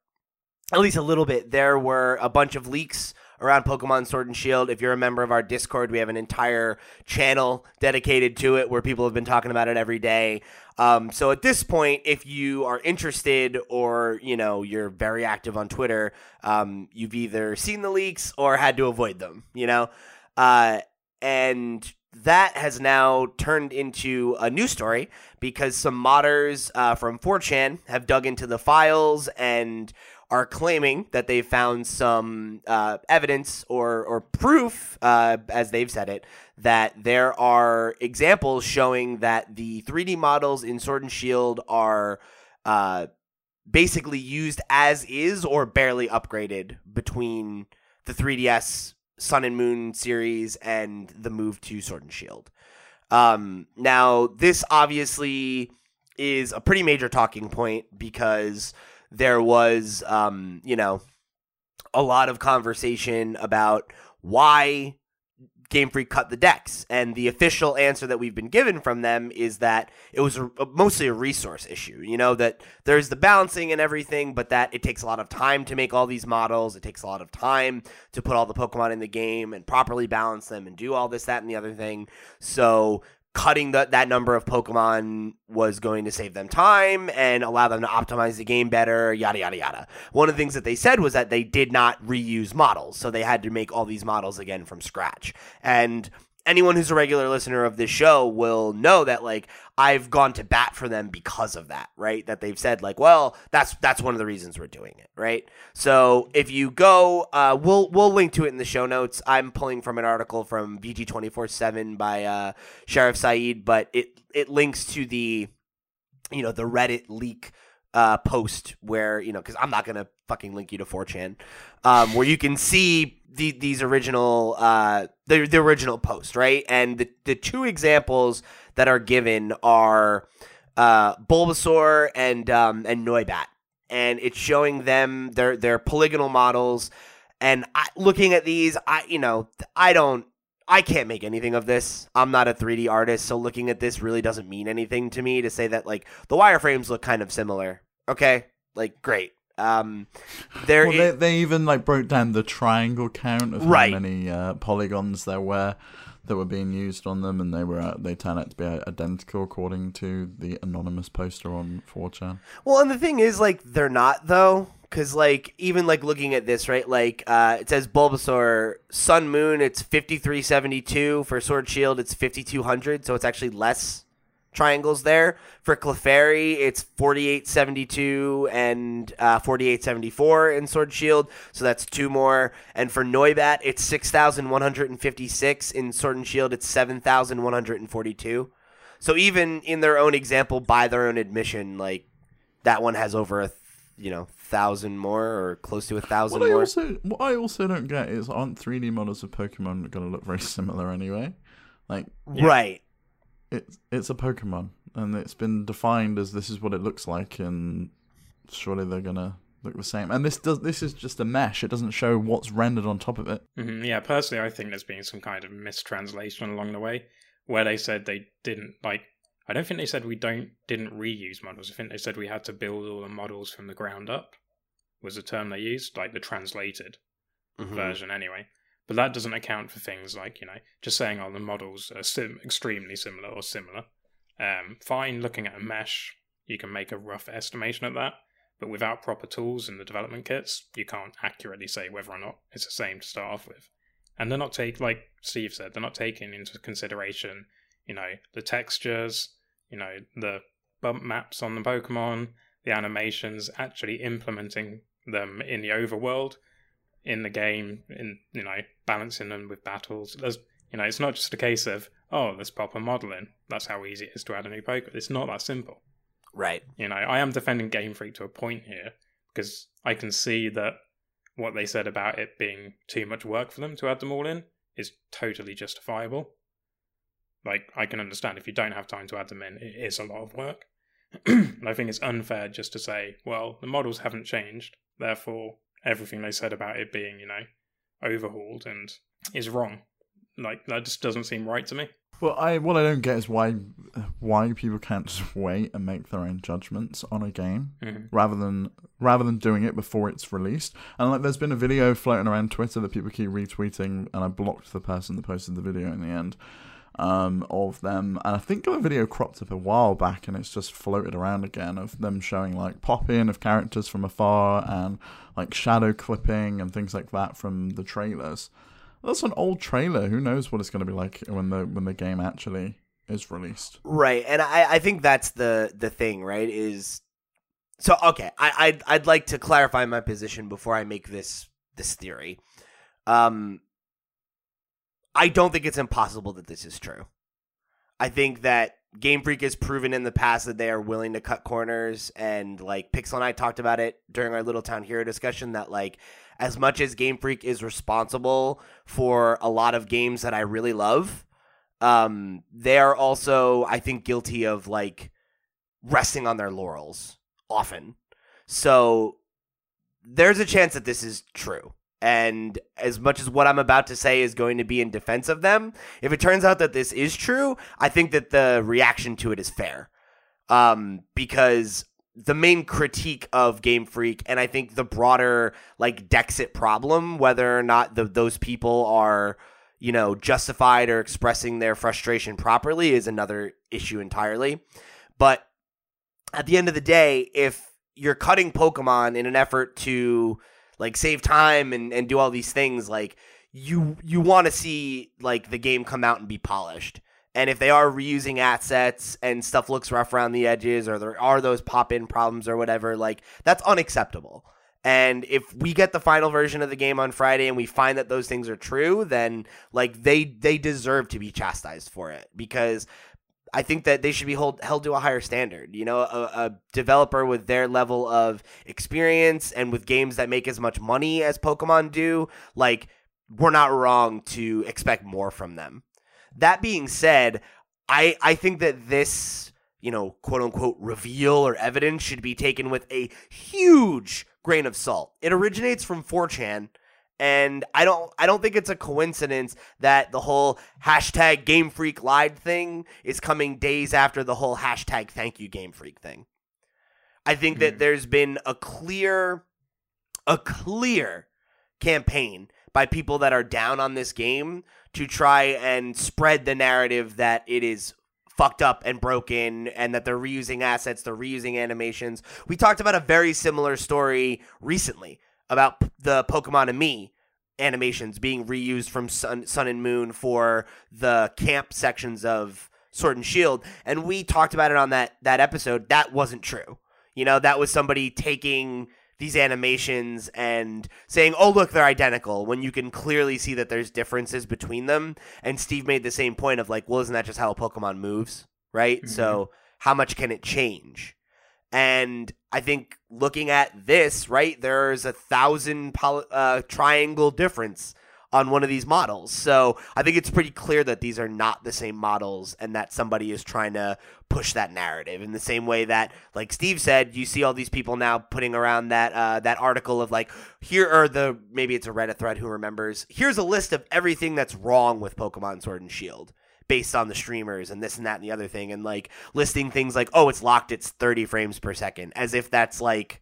at least a little bit, there were a bunch of leaks around Pokemon Sword and Shield. If you're a member of our Discord, we have an entire channel dedicated to it where people have been talking about it every day. Um, so at this point, if you are interested or you know you're very active on Twitter, um, you've either seen the leaks or had to avoid them. You know, uh, and that has now turned into a new story because some modders uh, from 4chan have dug into the files and are claiming that they've found some uh, evidence or, or proof, uh, as they've said it, that there are examples showing that the 3D models in Sword and Shield are uh, basically used as is or barely upgraded between the 3DS Sun and Moon series and the move to Sword and Shield. Um, now, this obviously is a pretty major talking point because there was, um, you know, a lot of conversation about why Game Freak cut the Dex, and the official answer that we've been given from them is that it was a, mostly a resource issue. You know that there's the balancing and everything, but that it takes a lot of time to make all these models. It takes a lot of time to put all the Pokemon in the game and properly balance them and do all this, that, and the other thing. So cutting the, that number of Pokemon was going to save them time and allow them to optimize the game better, yada, yada, yada. One of the things that they said was that they did not reuse models, so they had to make all these models again from scratch. And anyone who's a regular listener of this show will know that like I've gone to bat for them because of that, right? That they've said like, well, that's that's one of the reasons we're doing it, right? So if you go, uh, we'll we'll link to it in the show notes. I'm pulling from an article from VG twenty four seven by uh, Sherif Saed, but it it links to the you know the Reddit leak uh, post where you know because I'm not gonna fucking link you to 4chan, um, where you can see the, these original uh, the the original post right, and the the two examples that are given are uh, Bulbasaur and um, and Noibat, and it's showing them their their polygonal models. And I, looking at these, I you know I don't I can't make anything of this. I'm not a 3D artist, so looking at this really doesn't mean anything to me to say that like the wireframes look kind of similar. Okay, like great. Um, there Well, i- they, they even like broke down the triangle count of Right. how many uh, polygons there were that were being used on them, and they were uh, they turned out to be identical according to the anonymous poster on 4chan. Well, and the thing is, like, they're not though, because like even like looking at this, right? Like, uh, it says Bulbasaur, Sun Moon, it's fifty three seventy two for Sword Shield, it's fifty two hundred, so it's actually less triangles there. For Clefairy, it's forty eight seventy two and uh, forty eight seventy four in Sword Shield, so that's two more. And for Noibat, it's six thousand one hundred and fifty six in Sword and Shield, it's seven thousand one hundred and forty two. So even in their own example, by their own admission, like that one has over a th- you know thousand more or close to a thousand What I more. also what I also don't get is aren't 3D models of Pokemon going to look very similar anyway? Like Right. It's it's a Pokemon and it's been defined as this is what it looks like, and surely they're gonna look the same. And this does this is just a mesh; it doesn't show what's rendered on top of it. Mhm, Yeah, personally, I think there's been some kind of mistranslation along the way where they said they didn't like. I don't think they said we don't didn't reuse models. I think they said we had to build all the models from the ground up. Was the term they used, like the translated Mhm. version, anyway. But that doesn't account for things like you know just saying oh the models are sim- extremely similar or similar. Um, fine, looking at a mesh, you can make a rough estimation of that. But without proper tools in the development kits, you can't accurately say whether or not it's the same to start off with. And they're not take like Steve said, they're not taking into consideration, you know, the textures, you know, the bump maps on the Pokemon, the animations, actually implementing them in the overworld, in the game, in you know, balancing them with battles. There's you know, it's not just a case of, oh, there's proper pop a model in. That's how easy it is to add a new Pokemon. It's not that simple. Right. You know, I am defending Game Freak to a point here because I can see that what they said about it being too much work for them to add them all in is totally justifiable. Like, I can understand if you don't have time to add them in, it is a lot of work. and I think it's unfair just to say, well, the models haven't changed, therefore, everything they said about it being, you know, overhauled and is wrong. Like, that just doesn't seem right to me. Well, I what I don't get is why why people can't just wait and make their own judgments on a game Mhm. rather than rather than doing it before it's released. And like, there's been a video floating around Twitter that people keep retweeting, and I blocked the person that posted the video in the end um, of them. And I think a video cropped up a while back, and it's just floated around again of them showing like pop in of characters from afar and like shadow clipping and things like that from the trailers. That's an old trailer. Who knows what it's going to be like when the when the game actually is released? Right, and I, I think that's the the thing, right? Is so okay. I I'd, I'd like to clarify my position before I make this this theory. Um, I don't think it's impossible that this is true. I think that Game Freak has proven in the past that they are willing to cut corners, and like Pixel and I talked about it during our Little Town Hero discussion that like as much as Game Freak is responsible for a lot of games that I really love, um, they are also, I think, guilty of like resting on their laurels often. So there's a chance that this is true. And as much as what I'm about to say is going to be in defense of them, if it turns out that this is true, I think that the reaction to it is fair. Um, because the main critique of Game Freak, and I think the broader like Dexit problem, whether or not the, those people are you know, justified or expressing their frustration properly is another issue entirely. But at the end of the day, if you're cutting Pokemon in an effort to like save time and, and do all these things, like you you want to see like the game come out and be polished. And if they are reusing assets and stuff looks rough around the edges or there are those pop in problems or whatever, like that's unacceptable. And if we get the final version of the game on Friday and we find that those things are true, then like they they deserve to be chastised for it because I think that they should be hold, held to a higher standard. You know, a, a developer with their level of experience and with games that make as much money as Pokemon do, like we're not wrong to expect more from them. That being said, I I think that this you know quote unquote reveal or evidence should be taken with a huge grain of salt. It originates from 4chan. And I don't I don't think it's a coincidence that the whole hashtag Game Freak lied thing is coming days after the whole hashtag thank you Game Freak thing. I think that Mhm. there's been a clear a clear campaign by people that are down on this game to try and spread the narrative that it is fucked up and broken and that they're reusing assets, they're reusing animations. We talked about a very similar story recently about p- the Pokemon and Me animations being reused from Sun, Sun and Moon for the camp sections of Sword and Shield, and we talked about it on that that episode. That wasn't true. You know, that was somebody taking these animations and saying, "Oh, look, they're identical," when you can clearly see that there's differences between them. And Steve made the same point of like, "Well, isn't that just how a Pokemon moves, right? Mhm. So, how much can it change?" And I think looking at this, right, there's a thousand poly- uh, triangle difference on one of these models. So I think it's pretty clear that these are not the same models and that somebody is trying to push that narrative in the same way that, like Steve said, you see all these people now putting around that uh, that article of like here are the maybe it's a Reddit thread who remembers here's a list of everything that's wrong with Pokemon Sword and Shield based on the streamers and this and that and the other thing and like listing things like oh it's locked it's 30 frames per second as if that's like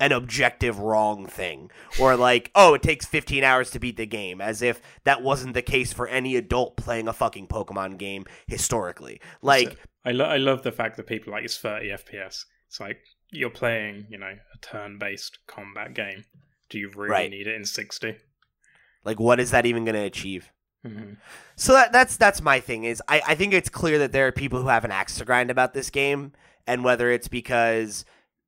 an objective wrong thing or like oh it takes 15 hours to beat the game as if that wasn't the case for any adult playing a fucking pokemon game historically like I, lo- I love the fact that people like it's 30 FPS. It's like you're playing, you know, a turn-based combat game. Do you really Right. need it in 60? like what is that even going to achieve hmm So that, that's that's my thing is I, I think it's clear that there are people who have an axe to grind about this game and whether it's because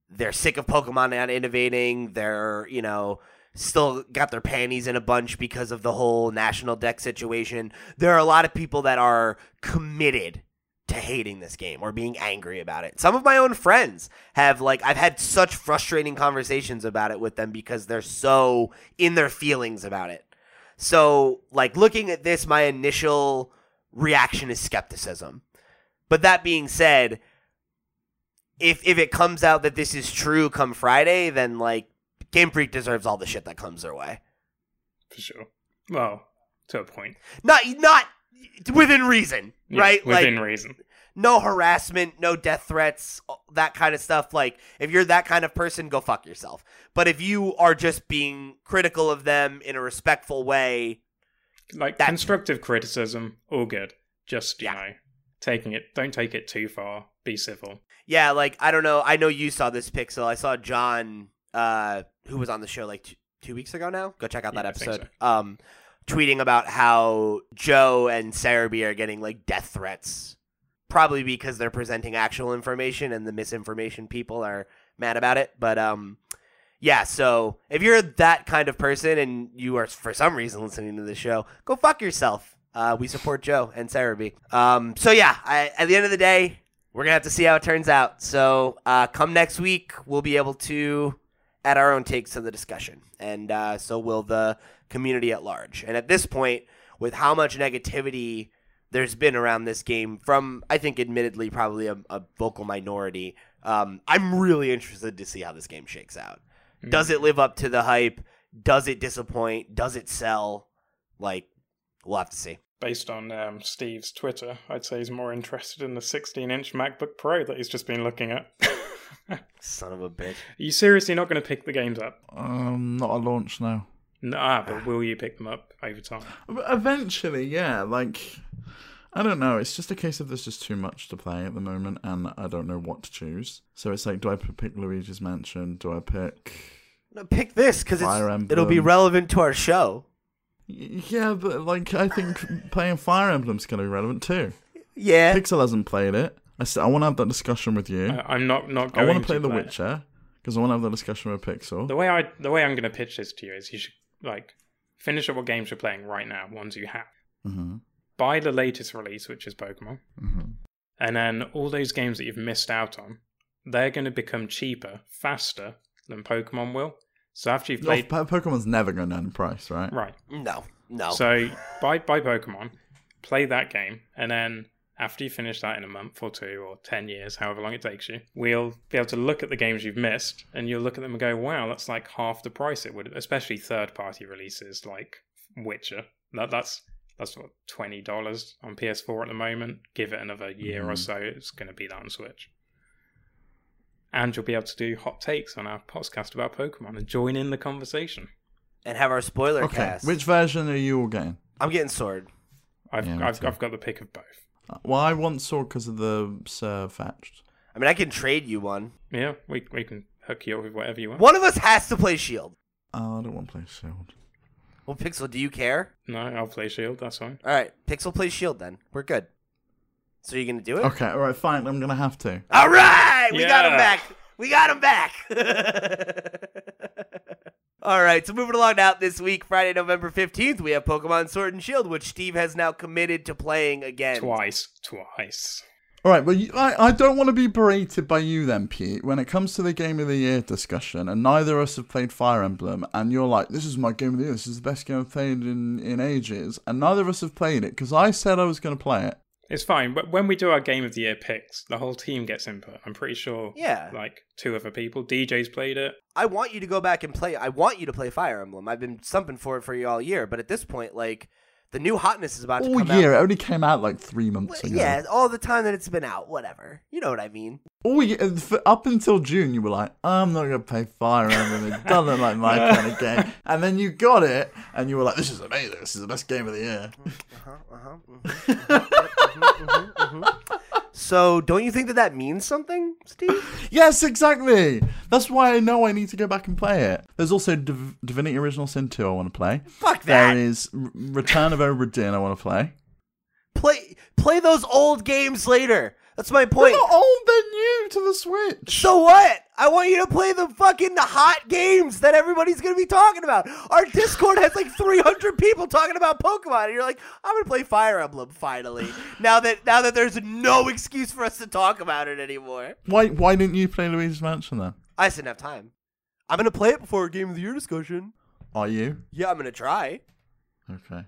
they're sick of Pokemon not innovating, they're you know still got their panties in a bunch because of the whole national deck situation. There are a lot of people that are committed to hating this game or being angry about it. Some of my own friends have like I've had such frustrating conversations about it with them because they're so in their feelings about it. So, like looking at this, my initial reaction is skepticism. But that being said, if if it comes out that this is true come Friday, then like Game Freak deserves all the shit that comes their way. For sure. Well, to a point. Not not within reason, Yeah, right? Within like reason. No harassment, no death threats, that kind of stuff. Like, if you're that kind of person, go fuck yourself. But if you are just being critical of them in a respectful way, Like that- constructive criticism, all good. Just, you Yeah. know, taking it, don't take it too far. Be civil. yeah, like I don't know. I know you saw this pixel. I saw John, uh, who was on the show like two, two weeks ago now. Go check out that Yeah, episode. Um, tweeting about how Joe and Serebii are getting like death threats, probably because they're presenting actual information and the misinformation people are mad about it. But um, yeah. So if you're that kind of person and you are for some reason listening to this show, go fuck yourself. Uh, we support Joe and Serebii. Um, so yeah, I, at the end of the day, we're gonna have to see how it turns out. So uh, come next week, we'll be able to add our own takes to the discussion, and uh, so will the community at large. And at this point, with how much negativity there's been around this game from, I think, admittedly, probably a, a vocal minority, um, I'm really interested to see how this game shakes out. Does it live up to the hype? Does it disappoint? Does it sell? Like, we'll have to see. Based on um, Steve's Twitter, I'd say he's more interested in the 16 inch MacBook Pro that he's just been looking at. Son of a bitch. Are you seriously not going to pick the games up? Um, not a launch now. Nah, but will you pick them up over time? Eventually, yeah. Like, I don't know. It's just a case of there's just too much to play at the moment, and I don't know what to choose. So it's like, do I pick Luigi's Mansion? Do I pick? No, pick this because it'll be relevant to our show. Yeah, but like, I think playing Fire Emblem's gonna be relevant too. Yeah. Pixel hasn't played it. I st- I want to have that discussion with you. I, I'm not not I want to play The play. Witcher because I want to have that discussion with Pixel. The way I the way I'm going to pitch this to you is you should like finish up what games you're playing right now, ones you have. hmm Buy the latest release, which is Pokemon, hmm and then all those games that you've missed out on, they're going to become cheaper faster than Pokemon will. So after you've played, Pokemon's never going down in price, right? right? No. No. So buy buy Pokemon, play that game, and then after you finish that in a month or two or ten years, however long it takes you, we'll be able to look at the games you've missed, and you'll look at them and go, "Wow, that's like half the price it would." Especially third party releases like Witcher. That that's that's what twenty dollars on PS4 at the moment. Give it another year or Mhm. so, it's going to be that on Switch. And you'll be able to do hot takes on our podcast about Pokemon and join in the conversation. and have our spoiler Okay, cast. which version are you all getting? I'm getting sword. I've Yeah, I've. I've got the pick of both. Uh, Well, I want Sword because of the Sirfetch'd. I mean, I can trade you one. Yeah, we we can hook you up with whatever you want. One of us has to play Shield. Oh, I don't want to play Shield. Well, Pixel, do you care? No, I'll play Shield. That's fine. All right, Pixel plays Shield. Then we're good. So you're gonna do it? Okay, all right, fine. I'm gonna have to. All right, we got him back. We got him back. All right, so moving along now. This week, Friday, November fifteenth, we have Pokemon Sword and Shield, which Steve has now committed to playing again. Twice, twice. All right, well, you, I, I don't want to be berated by you then, Pete, when it comes to the Game of the Year discussion, and neither of us have played Fire Emblem, and you're like, this is my Game of the Year, this is the best game I've played in, in ages, and neither of us have played it, because I said I was going to play it. It's fine. But when we do our game of the year picks, the whole team gets input. I'm pretty sure. Yeah. Like two other people. DJ's played it. I want you to go back and play. I want you to play Fire Emblem. I've been stumping for it for you all year, but at this point, like the new hotness is about to All come year, out. it only came out like three months ago. Yeah, all the time that it's been out. Whatever. You know what I mean. All for- up until June, you were like, I'm not going to play Fire Emblem, it doesn't like my kind of game. And then you got it, and you were like, this is amazing, this is the best game of the year. Uh-huh, uh-huh. So, don't you think that that means something, Steve? Yes, exactly. That's why I know I need to go back and play it. There's also Div- Divinity Original Sin 2 I want to play. Fuck that. There is R- Return of Obra Dinn I want to play. Play play those old games later. That's my point. not old, they're new to the Switch. So what? I want you to play the fucking hot games that everybody's gonna be talking about. Our Discord has like 300 people talking about Pokemon, and you're like, I'm gonna play Fire Emblem finally. now that now that there's no excuse for us to talk about it anymore. Why, why didn't you play Luigi's Mansion then? I just didn't have time. I'm gonna play it before a Game of the Year discussion. Are you? Yeah, I'm gonna try. Okay.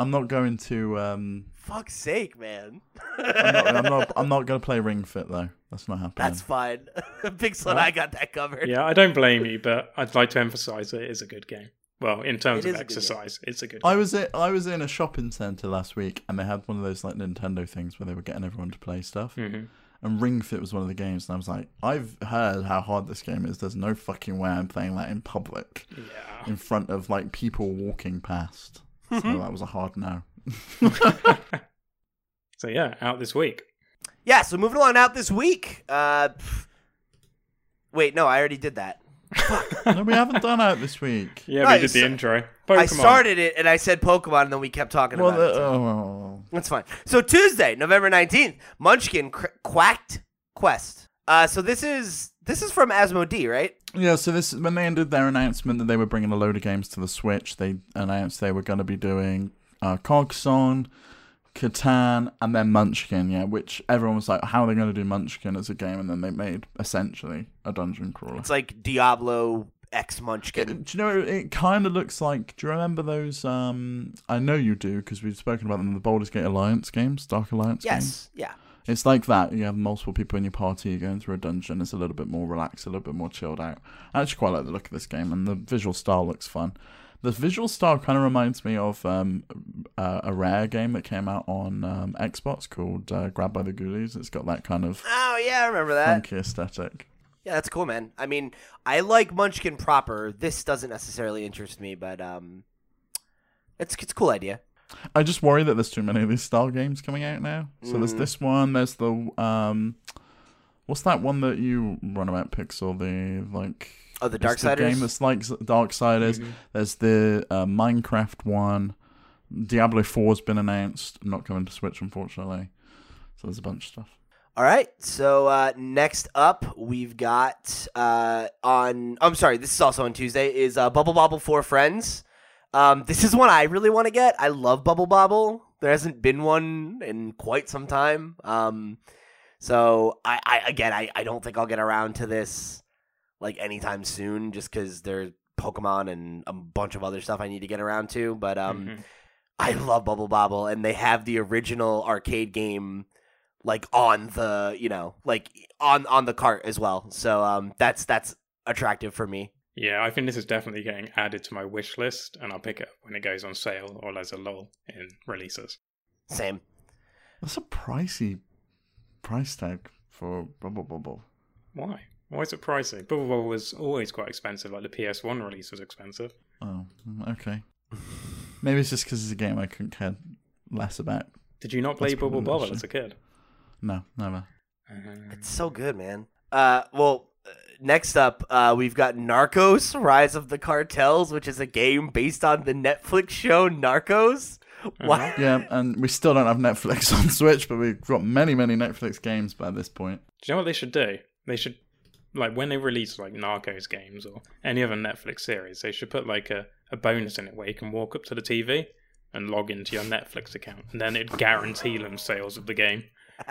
I'm not going to. Um, Fuck's sake, man. I'm not. I'm not, I'm not going to play Ring Fit though. That's not happening. That's fine. Big Slut, I got that covered. Yeah, I don't blame you, but I'd like to emphasize that it is a good game. Well, in terms It of is a good game. exercise, it's a good I game. was in, I was in a shopping centre last week, and they had one of those like Nintendo things where they were getting everyone to play stuff. Mhm. And Ring Fit was one of the games, and I was like, I've heard how hard this game is. There's no fucking way I'm playing that in public, Yeah. in front of like people walking past. So that was a hard no. So yeah, out this week. Yeah, so moving along out this week. Uh, wait, no, I already did that. no, we haven't done out this week. Yeah, Nice. we did the intro. I started it and I said Pokemon, and then we kept talking Well, about the, it. oh, That's fine. So Tuesday, November nineteenth, Munchkin cr- Quacked Quest. Uh, so this is this is from Asmodee, right? yeah. So this when they ended their announcement that they were bringing a load of games to the Switch, they announced they were going to be doing uh, Cogson, Catan, and then Munchkin. Yeah, which everyone was like, "How are they going to do Munchkin as a game?" And then they made essentially a dungeon crawler. It's like Diablo X Munchkin. Do you know it kind of looks like? Do you remember those? Um, I know you do because we've spoken about them. The Baldur's Gate Alliance games, Dark Alliance. games. Yes, yeah. It's like that. You have multiple people in your party. You're going through a dungeon. It's a little bit more relaxed, a little bit more chilled out. I actually quite like the look of this game, and the visual style looks fun. The visual style kind of reminds me of um, uh, a rare game that came out on um, Xbox called uh, Grabbed by the Ghoulies. It's got that kind of Oh yeah, I remember that. funky aesthetic. Yeah, that's cool, man. I mean, I like Munchkin proper. This doesn't necessarily interest me, but um, it's it's a cool idea. I just worry that there's too many of these style games coming out now. So there's Mm. this one. There's the um, what's that one that you run about Pixel? The like Oh, the it's the game that's like Darksiders. Mhm. There's the uh, Minecraft one. Diablo 4's been announced. Not coming to Switch, unfortunately. So there's a bunch of stuff. All right. So uh, next up, we've got uh, on. I'm sorry. This is also on Tuesday. Is uh, Bubble Bobble for Friends. Um, this is one I really want to get. I love Bubble Bobble. There hasn't been one in quite some time. Um, so I, I again, I, I don't think I'll get around to this like anytime soon, just because there's Pokemon and a bunch of other stuff I need to get around to. But um, Mhm. I love Bubble Bobble, and they have the original arcade game like on the you know like on on the cart as well. So um, that's that's attractive for me. Yeah, I think this is definitely getting added to my wish list, and I'll pick it up when it goes on sale or as a lull in releases. Same. That's a pricey price tag for Bubble Bubble. Why? Why is it pricey? Bubble Bobble was always quite expensive. Like the PS1 release was expensive. Oh, okay. Maybe it's just because it's a game I couldn't care less about. Did you not play That's Bubble Bobble as a kid? No, never. Um, It's so good, man. Uh, well, uh, next up, uh, we've got Narcos: Rise of the Cartels, which is a game based on the Netflix show Narcos. What? Yeah, and we still don't have Netflix on Switch, but we've got many, many Netflix games by this point. Do you know what they should do? They should, like, when they release like Narcos games or any other Netflix series, they should put like a, a bonus in it where you can walk up to the TV and log into your Netflix account, and then it'd guarantee them sales of the game.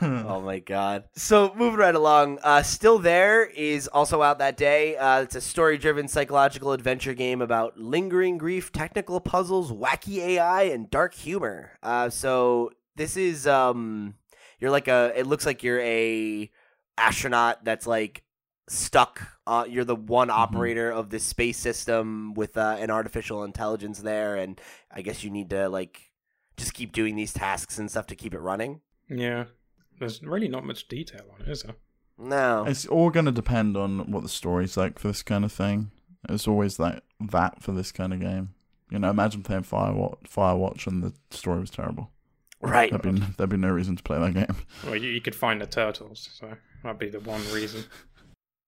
oh my god. So moving right along, uh, still there is also out that day. Uh, it's a story-driven psychological adventure game about lingering grief, technical puzzles, wacky AI, and dark humor. Uh, so this is um, you're like a. It looks like you're a astronaut that's like stuck. Uh, you're the one operator of this space system with uh, an artificial intelligence there, and I guess you need to like just keep doing these tasks and stuff to keep it running. Yeah. There's really not much detail on it, is there? No. It's all going to depend on what the story's like for this kind of thing. It's always like that for this kind of game. You know, imagine playing Firewatch, Firewatch and the story was terrible. Right. There'd be there'd be no reason to play that game. Well, you, you could find the turtles, so that'd be the one reason.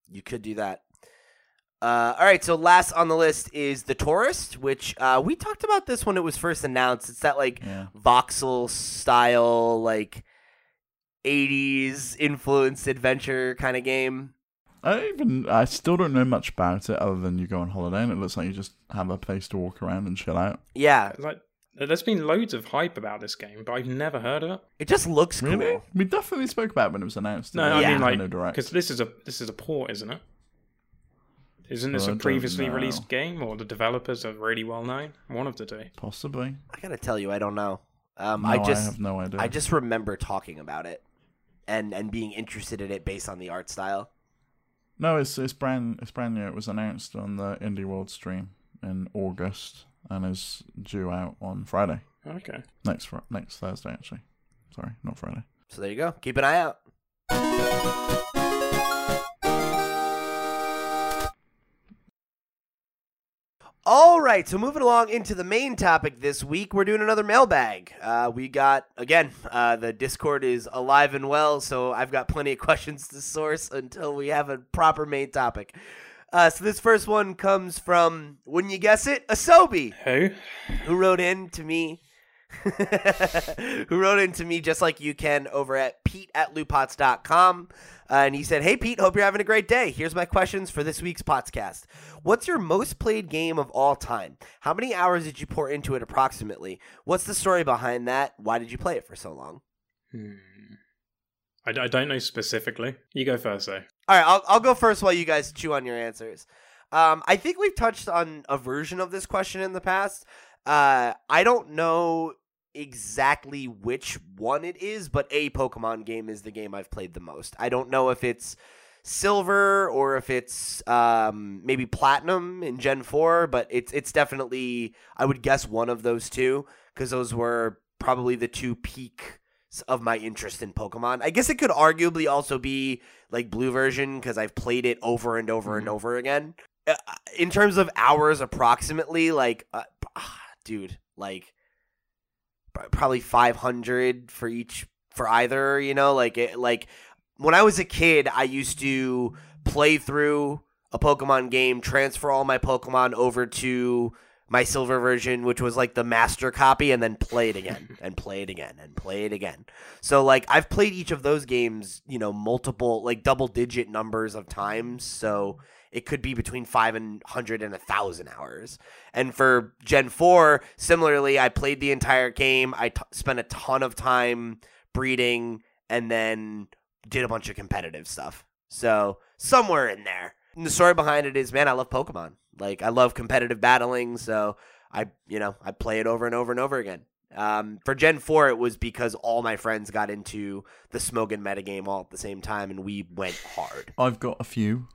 You could do that. Uh, all right, so last on the list is The Tourist, which uh, we talked about this when it was first announced. It's that like Yeah. voxel style, like 80s influenced adventure kind of game. I even I still don't know much about it other than you go on holiday and it looks like you just have a place to walk around and chill out. Yeah, Like, there's been loads of hype about this game, but I've never heard of it. it just looks Really? cool. We definitely spoke about it when it was announced. No, didn't? I mean Yeah. like No direct. because this is a this is a port, isn't it? Isn't this Well, I a previously released game, or the developers are really well known? One of the two. possibly. I gotta tell you, I don't know. Um, No, I just, have no idea. I just remember talking about it, and and being interested in it based on the art style. No, it's it's brand it's brand new. It was announced on the Indie World stream in August and is due out on Friday Okay. next fr- next Thursday actually. Sorry, not Friday. So there you go. Keep an eye out. All right, so moving along into the main topic this week, we're doing another mailbag. Uh, we got again, uh, the Discord is alive and well, so I've got plenty of questions to source until we have a proper main topic. Uh, so this first one comes from, wouldn't you guess it, Asobi. Who? who wrote in to me? Who wrote in to me just like you can over at pete at lootpots.com uh, and he said hey pete hope you're having a great day. Here's my questions for this week's podcast. What's your most played game of all time? How many hours did you pour into it approximately? What's the story behind that? Why did you play it for so long? Hmm. I, d- I don't know specifically. You go first, though. All right I'll, I'll go first while you guys chew on your answers um, i think we've touched on a version of this question in the past uh, i don't know exactly which one it is, but a Pokemon game is the game I've played the most. I don't know if it's silver or if it's um, maybe platinum in Gen 4, but it's it's definitely I would guess one of those two because those were probably the two peaks of my interest in Pokemon. I guess it could arguably also be like blue version because I've played it over and over and Mhm. over again. Uh, in terms of hours approximately like uh, dude, like probably 500 for each for either you know like it like when i was a kid i used to play through a pokemon game transfer all my pokemon over to my silver version which was like the master copy and then play it again and play it again and play it again so like i've played each of those games you know multiple like double digit numbers of times so it could be between 500 and a thousand hours and for Gen 4, similarly, I played the entire game. I t- spent a ton of time breeding and then did a bunch of competitive stuff. So, somewhere in there. And the story behind it is, man, I love Pokemon. Like, I love competitive battling. So, I, you know, I play it over and over and over again. Um, for Gen 4, it was because all my friends got into the Smogon metagame all at the same time and we went hard. I've got a few.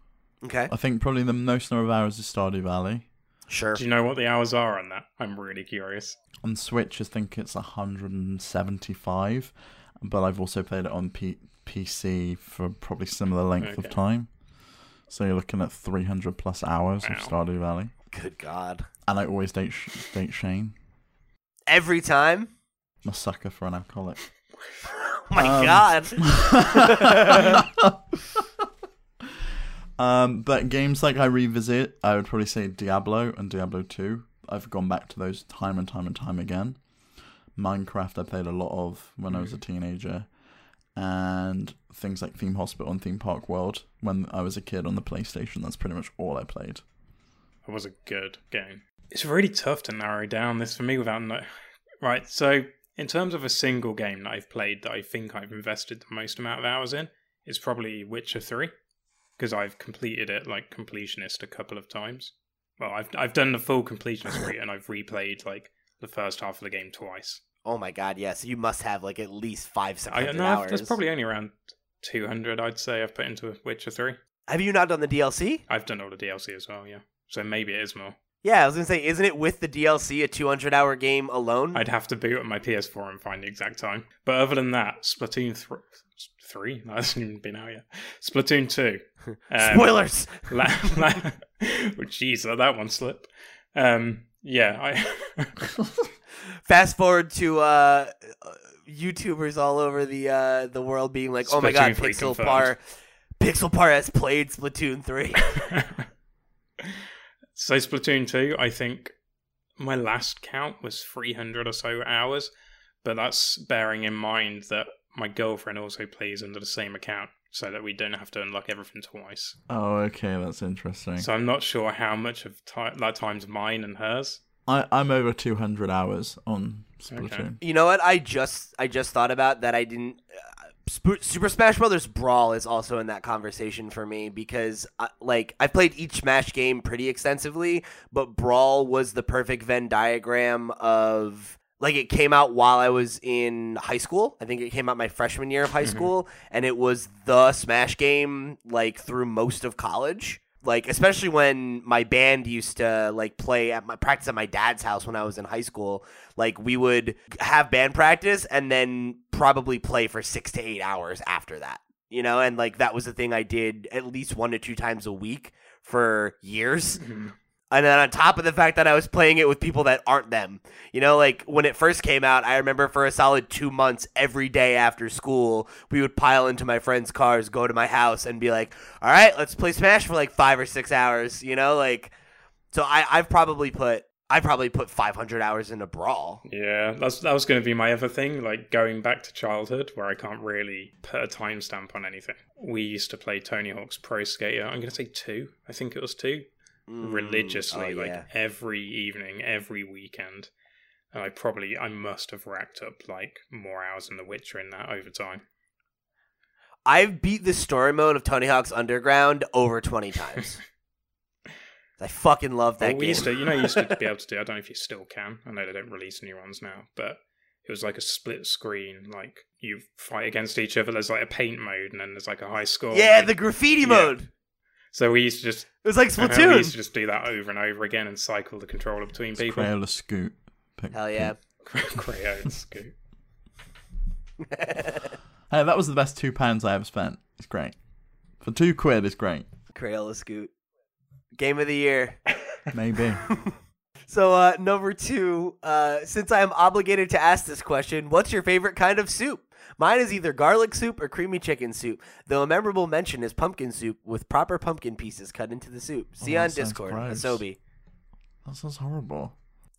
Okay. I think probably the most number of hours is Stardew Valley. Sure. Do you know what the hours are on that? I'm really curious. On Switch, I think it's 175, but I've also played it on P- PC for probably similar length of time. So you're looking at 300 plus hours of Wow. Stardew Valley. Good God. And I always date, Sh- date Shane. Every time? I'm a sucker for an alcoholic. Oh my Um, God. um, but games like I revisit, I would probably say Diablo and Diablo 2. I've gone back to those time and time and time again. Minecraft, I played a lot of when I was a teenager. And things like Theme Hospital and Theme Park World when I was a kid on the PlayStation. That's pretty much all I played. It was a good game. It's really tough to narrow down this for me without no. Right, so In terms of a single game that I've played that I think I've invested the most amount of hours in, it's probably Witcher 3 because I've completed it like completionist a couple of times. Well, I've I've done the full completionist route and I've replayed like the first half of the game twice. Oh my god, yes. You must have like at least five, six I no, hours. that's probably only around 200 I'd say I've put into Witcher 3. Have you not done the DLC? I've done all the DLC as well, yeah. So maybe it is more. Yeah, I was gonna say, isn't it with the DLC a 200 hour game alone? I'd have to boot up my PS4 and find the exact time. But other than that, Splatoon 3. Three? No, that's even been out yet. Splatoon 2. Um, Spoilers. La- la- oh, jeez, that one slipped. Um, yeah, I. Fast forward to uh, uh, YouTubers all over the uh, the world being like, "Oh my god, Pixel confirmed. Par, Pixel Par has played Splatoon 3." so Splatoon 2, I think my last count was 300 or so hours, but that's bearing in mind that my girlfriend also plays under the same account, so that we don't have to unlock everything twice. Oh, okay, that's interesting. So I'm not sure how much of ti that time's mine and hers. I, I'm over 200 hours on Splatoon. You know what? I just I just thought about that. I didn't. Uh, Sp- Super Smash Brothers Brawl is also in that conversation for me because, uh, like, I've played each Smash game pretty extensively, but Brawl was the perfect Venn diagram of. Like it came out while I was in high school. I think it came out my freshman year of high mm-hmm. school, and it was the Smash game like through most of college. Like especially when my band used to like play at my practice at my dad's house when I was in high school. Like we would have band practice and then probably play for 6 to 8 hours after that you know? And like that was the thing I did at least one to two times a week for years mm-hmm. And then on top of the fact that I was playing it with people that aren't them. You know, like when it first came out, I remember for a solid two months, every day after school, we would pile into my friends' cars, go to my house, and be like, all right, let's play Smash for like five or six hours. You know, like, so I, I've probably put. I probably put 500 hours into Brawl. Yeah, that's that was going to be my other thing, like going back to childhood, where I can't really put a timestamp on anything. We used to play Tony Hawk's Pro Skater. I'm going to say two. I think it was two. Mm, religiously, oh, like yeah. every evening, every weekend. And I probably, I must have racked up like more hours in The Witcher in that over time. I've beat the story mode of Tony Hawk's Underground over 20 times. I fucking love that Well, we game. used to, you know, you used to be able to do. I don't know if you still can. I know they don't release new ones now, but it was like a split screen. Like you fight against each other. There's like a paint mode, and then there's like a high score. yeah, mode. the graffiti Yeah. mode. So we used to just It was like uh, we used to just do that over and over again and cycle the controller between It's people. Crayola Scoot. Pick- Hell yeah. Crayola scoot. Hey, that was the best two pounds I ever spent. It's great. For two quid, it's great. Crayola Scoot. Game of the year. Maybe. So, uh, number two, uh, since I am obligated to ask this question, what's your favorite kind of soup? Mine is either garlic soup or creamy chicken soup, though a memorable mention is pumpkin soup with proper pumpkin pieces cut into the soup. See Oh, on that sounds Discord, gross. Asobi. that sounds horrible.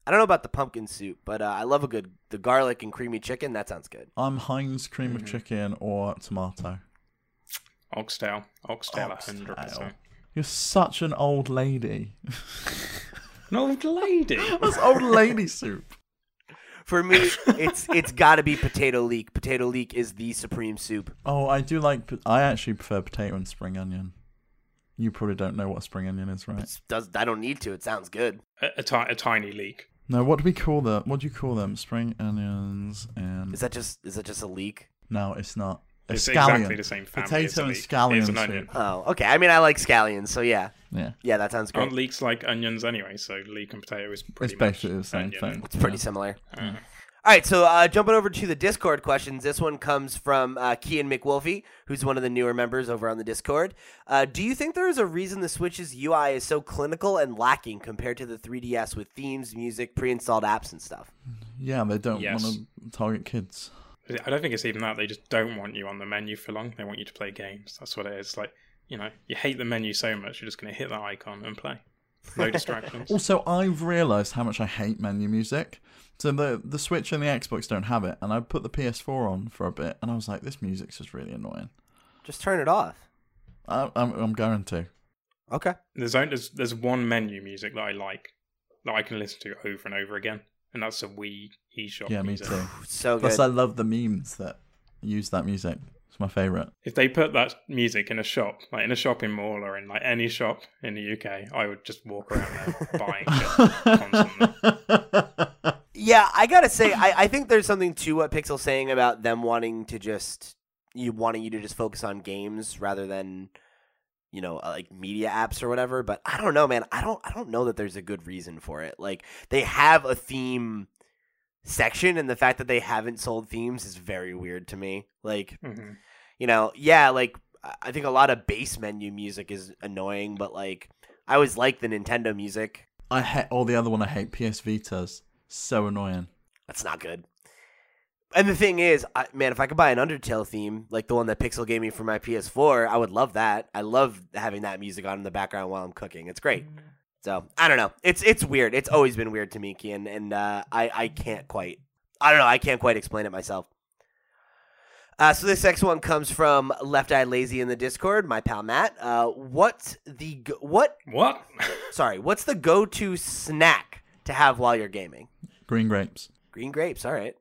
I don't know about the pumpkin soup, but uh, I love a good the garlic and creamy chicken. That sounds good. I'm Heinz cream Mm-hmm. of chicken or tomato. Oxtail. Oxtail, Oxtail. 100%. You're such an old lady. An old lady. That's old lady soup. For me, it's it's got to be potato leek. Potato leek is the supreme soup. Oh, I do like. I actually prefer potato and spring onion. You probably don't know what spring onion is, right? It's, does I don't need to. It sounds good. a, a, ti- a tiny leak. No, what do we call them? What do you call them? Spring onions and Is that just is that just a leek? no, it's not. A It's scallion. exactly the same family. Potato a and leek. scallion an onion. Oh, okay. I mean, I like scallions, so yeah, Yeah, yeah, that sounds great. Aren't leeks like onions anyway? So leek and potato is pretty it's basically the same onion thing. It's pretty Yeah. similar. uh, All right, so uh, jumping over to the Discord questions. This one comes from uh, Kian McWolfie, who's one of the newer members over on the Discord. Uh, do you think there is a reason the Switch's UI is so clinical and lacking compared to the 3DS with themes, music, pre-installed apps, and stuff? Yeah, they don't Yes. want to target kids. I don't think it's even that. They just don't want you on the menu for long. They want you to play games. That's what it is. Like, you know, you hate the menu so much, you're just going to hit that icon and play. No distractions. Also, I've realised how much I hate menu music. So the the Switch and the Xbox don't have it, and I put the PS4 on for a bit, and I was like, this music's just really annoying. Just turn it off. I, I'm I'm going to. Okay. There's, only, there's there's one menu music that I like that I can listen to over and over again, and that's a Wii eShop. Yeah, me music. too. So good. Plus, I love the memes that use that music. It's my favorite. If they put that music in a shop, like in a shopping mall or in like any shop in the UK, I would just walk around there buying it constantly. Yeah, I gotta say, I, I think there's something to what Pixel's saying about them wanting to just you wanting you to just focus on games rather than you know uh, like media apps or whatever. But I don't know, man. I don't I don't know that there's a good reason for it. Like they have a theme section, and the fact that they haven't sold themes is very weird to me. Like Mhm. you know, yeah, like I- I think a lot of base menu music is annoying, but like I always like the Nintendo music. I hate. Oh, the other one I hate. PS Vitas. So annoying. That's not good. And the thing is, I, man, if I could buy an Undertale theme like the one that Pixel gave me for my PS4, I would love that. I love having that music on in the background while I'm cooking. It's great. So I don't know. It's it's weird. It's always been weird to me, Kian, and uh, I I can't quite. I don't know. I can't quite explain it myself. Uh, so this next one comes from Left Eye Lazy in the Discord, my pal Matt. Uh, what's the go- what? What? Sorry, what's the go-to snack to have while you're gaming? Green grapes. Green grapes, all right.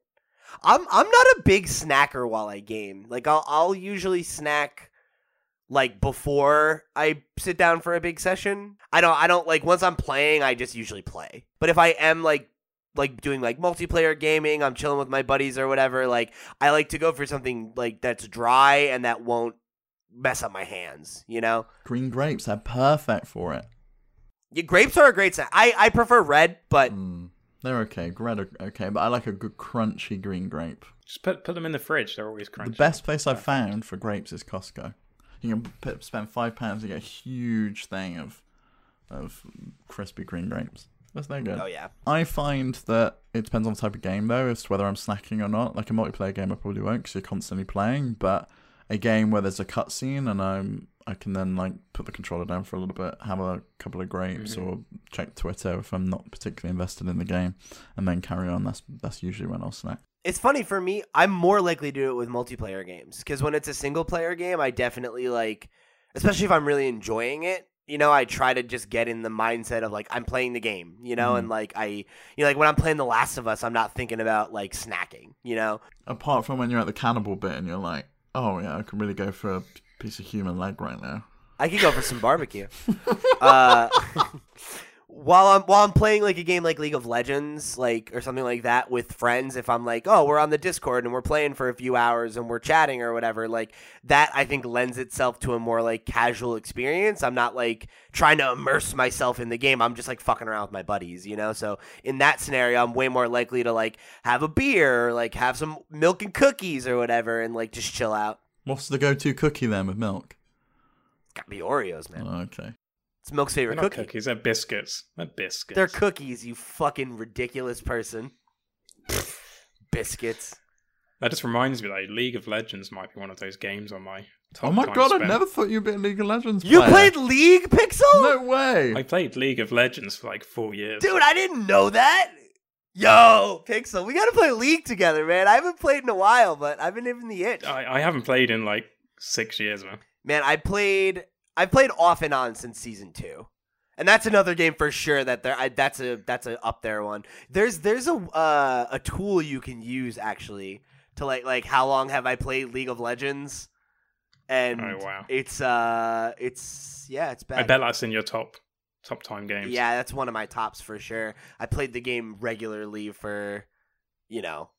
I'm I'm not a big snacker while I game. Like I'll I'll usually snack like before I sit down for a big session. I don't I don't like once I'm playing, I just usually play. But if I am like like doing like multiplayer gaming, I'm chilling with my buddies or whatever, like I like to go for something like that's dry and that won't mess up my hands, you know? Green grapes. They're perfect for it. Yeah, grapes are a great snack. I I prefer red, but Mm, they're okay. Red are okay, but I like a good crunchy green grape. Just put put them in the fridge. They're always crunchy. The best place I've found for grapes is Costco. You can put, spend five pounds and get a huge thing of of crispy green grapes. That's no good. oh yeah. I find that it depends on the type of game though, as to whether I'm snacking or not. Like a multiplayer game, I probably won't because you're constantly playing. But a game where there's a cutscene and I'm I can then like put the controller down for a little bit, have a couple of grapes, Mhm. or check Twitter if I'm not particularly invested in the game, and then carry on. That's that's usually when I'll snack. It's funny for me. I'm more likely to do it with multiplayer games because when it's a single player game, I definitely like, especially if I'm really enjoying it. You know, I try to just get in the mindset of like I'm playing the game. You know, Mhm. and like I, you know, like when I'm playing The Last of Us, I'm not thinking about like snacking. You know, Apart from when you're at the cannibal bit and you're like, oh yeah, I can really go for a piece of human leg right now. I could go for some barbecue. uh, while I'm while I'm playing like a game like League of Legends, like or something like that with friends, if I'm like, oh, we're on the Discord and we're playing for a few hours and we're chatting or whatever, like that I think lends itself to a more like casual experience. I'm not like trying to immerse myself in the game. I'm just like fucking around with my buddies, you know? So in that scenario, I'm way more likely to like have a beer or like have some milk and cookies or whatever and like just chill out. What's the go-to cookie then with milk? Gotta be Oreos, man. Oh, okay. It's Milk's They're favorite not cookie. cookies. They're biscuits. They're biscuits. They're cookies, you fucking ridiculous person. Biscuits. That just reminds me that League of Legends might be one of those games on my top. Oh my time god, I never thought you'd be a League of Legends You player. played League Pixel? No way. I played League of Legends for like four years. Dude, I didn't know that. Yo, Pixel, we gotta play League together, man. I haven't played in a while, but I've been giving the itch. I, I haven't played in like six years, man. Man, I played I played off and on since season two. And that's another game for sure that there I, that's a that's a up there one. There's there's a uh, a tool you can use actually to like like how long have I played League of Legends? And Oh, wow. it's uh it's yeah, it's bad. I bet that's in your top top time games. Yeah, that's one of my tops for sure. I played the game regularly for you know,